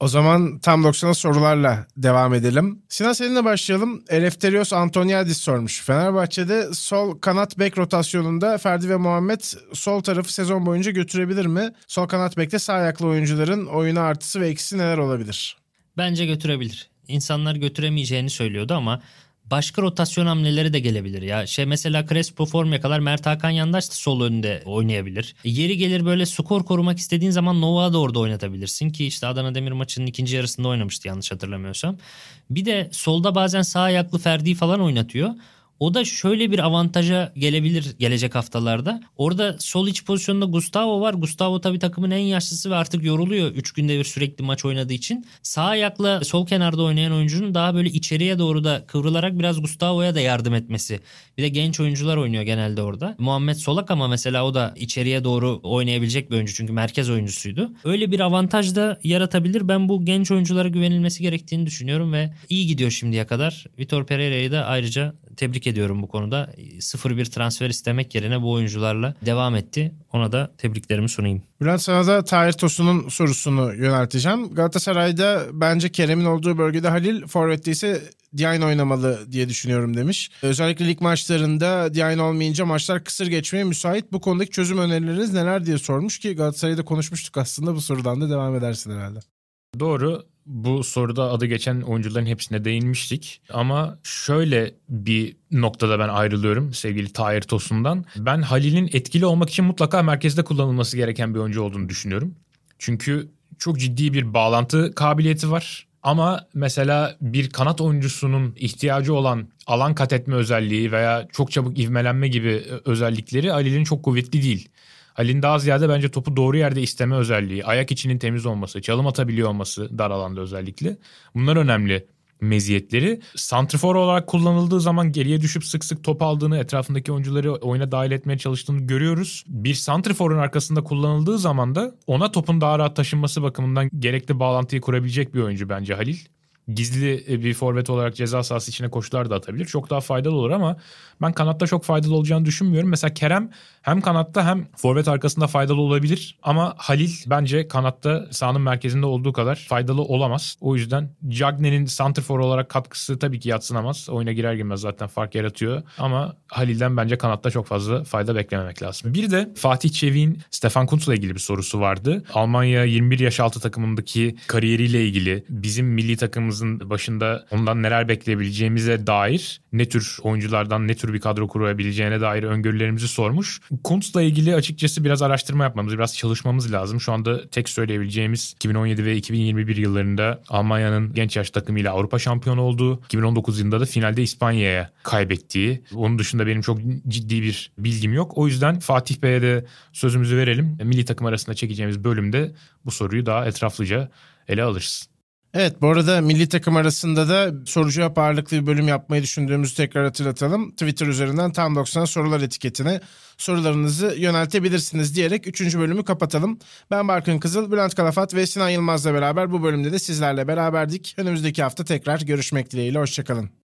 Speaker 2: O zaman tam 90'a sorularla devam edelim. Sinan seninle başlayalım. Eleftherios Antoniadis sormuş. Fenerbahçe'de sol kanat bek rotasyonunda Ferdi ve Muhammed sol tarafı sezon boyunca götürebilir mi? Sol kanat bekte sağ ayaklı oyuncuların oyuna artısı ve eksisi neler olabilir?
Speaker 4: Bence götürebilir. İnsanlar götüremeyeceğini söylüyordu ama başka rotasyon hamleleri de gelebilir ya. Şey mesela Crespo form yakalar Mert Hakan Yandaş da sol önde oynayabilir. E, yeri gelir böyle skor korumak istediğin zaman Nova'yı da orada oynatabilirsin ki işte Adana Demir maçının ikinci yarısında oynamıştı yanlış hatırlamıyorsam. Bir de solda bazen sağ ayaklı Ferdi falan oynatıyor. O da şöyle bir avantaja gelebilir gelecek haftalarda. Orada sol iç pozisyonda Gustavo var. Gustavo tabii takımın en yaşlısı ve artık yoruluyor 3 günde bir sürekli maç oynadığı için. Sağ ayakla sol kenarda oynayan oyuncunun daha böyle içeriye doğru da kıvrılarak biraz Gustavo'ya da yardım etmesi. Bir de genç oyuncular oynuyor genelde orada. Muhammed Solak ama mesela o da içeriye doğru oynayabilecek bir oyuncu çünkü merkez oyuncusuydu. Öyle bir avantaj da yaratabilir. Ben bu genç oyunculara güvenilmesi gerektiğini düşünüyorum ve iyi gidiyor şimdiye kadar. Vitor Pereira'yı da ayrıca tebrik ediyorum bu konuda. 0-1 transfer istemek yerine bu oyuncularla devam etti. Ona da tebriklerimi sunayım.
Speaker 2: Bülent sana da Tahir Tosun'un sorusunu yönelteceğim. Galatasaray'da bence Kerem'in olduğu bölgede Halil, Forvet'te ise Diagne oynamalı diye düşünüyorum demiş. Özellikle lig maçlarında Diagne olmayınca maçlar kısır geçmeye müsait. Bu konudaki çözüm önerileriniz neler diye sormuş ki Galatasaray'da konuşmuştuk aslında bu sorudan da devam edersin herhalde.
Speaker 3: Doğru. Bu soruda adı geçen oyuncuların hepsine değinmiştik. Ama şöyle bir noktada ben ayrılıyorum sevgili Tahir Tosun'dan. Ben Halil'in etkili olmak için mutlaka merkezde kullanılması gereken bir oyuncu olduğunu düşünüyorum. Çünkü çok ciddi bir bağlantı kabiliyeti var. Ama mesela bir kanat oyuncusunun ihtiyacı olan alan kat etme özelliği veya çok çabuk ivmelenme gibi özellikleri Halil'in çok kuvvetli değil. Halil'in daha ziyade bence topu doğru yerde isteme özelliği, ayak içinin temiz olması, çalım atabiliyor olması dar alanda özellikle. Bunlar önemli meziyetleri. Santrfor olarak kullanıldığı zaman geriye düşüp sık sık top aldığını, etrafındaki oyuncuları oyuna dahil etmeye çalıştığını görüyoruz. Bir santrforun arkasında kullanıldığı zaman da ona topun daha rahat taşınması bakımından gerekli bağlantıyı kurabilecek bir oyuncu bence Halil gizli e, bir forvet olarak ceza sahası içine koşular da atabilir. Çok daha faydalı olur ama ben kanatta çok faydalı olacağını düşünmüyorum. Mesela Kerem hem kanatta hem forvet arkasında faydalı olabilir ama Halil bence kanatta sahanın merkezinde olduğu kadar faydalı olamaz. O yüzden Cagney'in santrfor olarak katkısı tabii ki yatsınamaz. Oyuna girer girmez zaten fark yaratıyor ama Halil'den bence kanatta çok fazla fayda beklememek lazım. Bir de Fatih Çevik'in Stefan Kuntz'la ilgili bir sorusu vardı. Almanya 21 yaş altı takımındaki kariyeriyle ilgili bizim milli takımımızın başında ondan neler bekleyebileceğimize dair ne tür oyunculardan ne tür bir kadro kurabileceğine dair öngörülerimizi sormuş. Kuntz'la ilgili açıkçası biraz araştırma yapmamız, biraz çalışmamız lazım. Şu anda tek söyleyebileceğimiz 2017 ve 2021 yıllarında Almanya'nın genç yaş takımıyla Avrupa şampiyonu olduğu, 2019 yılında da finalde İspanya'ya kaybettiği. Onun dışında benim çok ciddi bir bilgim yok. O yüzden Fatih Bey'e de sözümüzü verelim. Milli takım arasında çekeceğimiz bölümde bu soruyu daha etraflıca ele alırız.
Speaker 2: Evet bu arada milli takım arasında da soru cevap ağırlıklı bir bölüm yapmayı düşündüğümüzü tekrar hatırlatalım. Twitter üzerinden tam 90 sorular etiketine sorularınızı yöneltebilirsiniz diyerek 3. bölümü kapatalım. Ben Barkın Kızıl, Bülent Kalafat ve Sinan Yılmaz'la beraber bu bölümde de sizlerle beraberdik. Önümüzdeki hafta tekrar görüşmek dileğiyle. Hoşçakalın.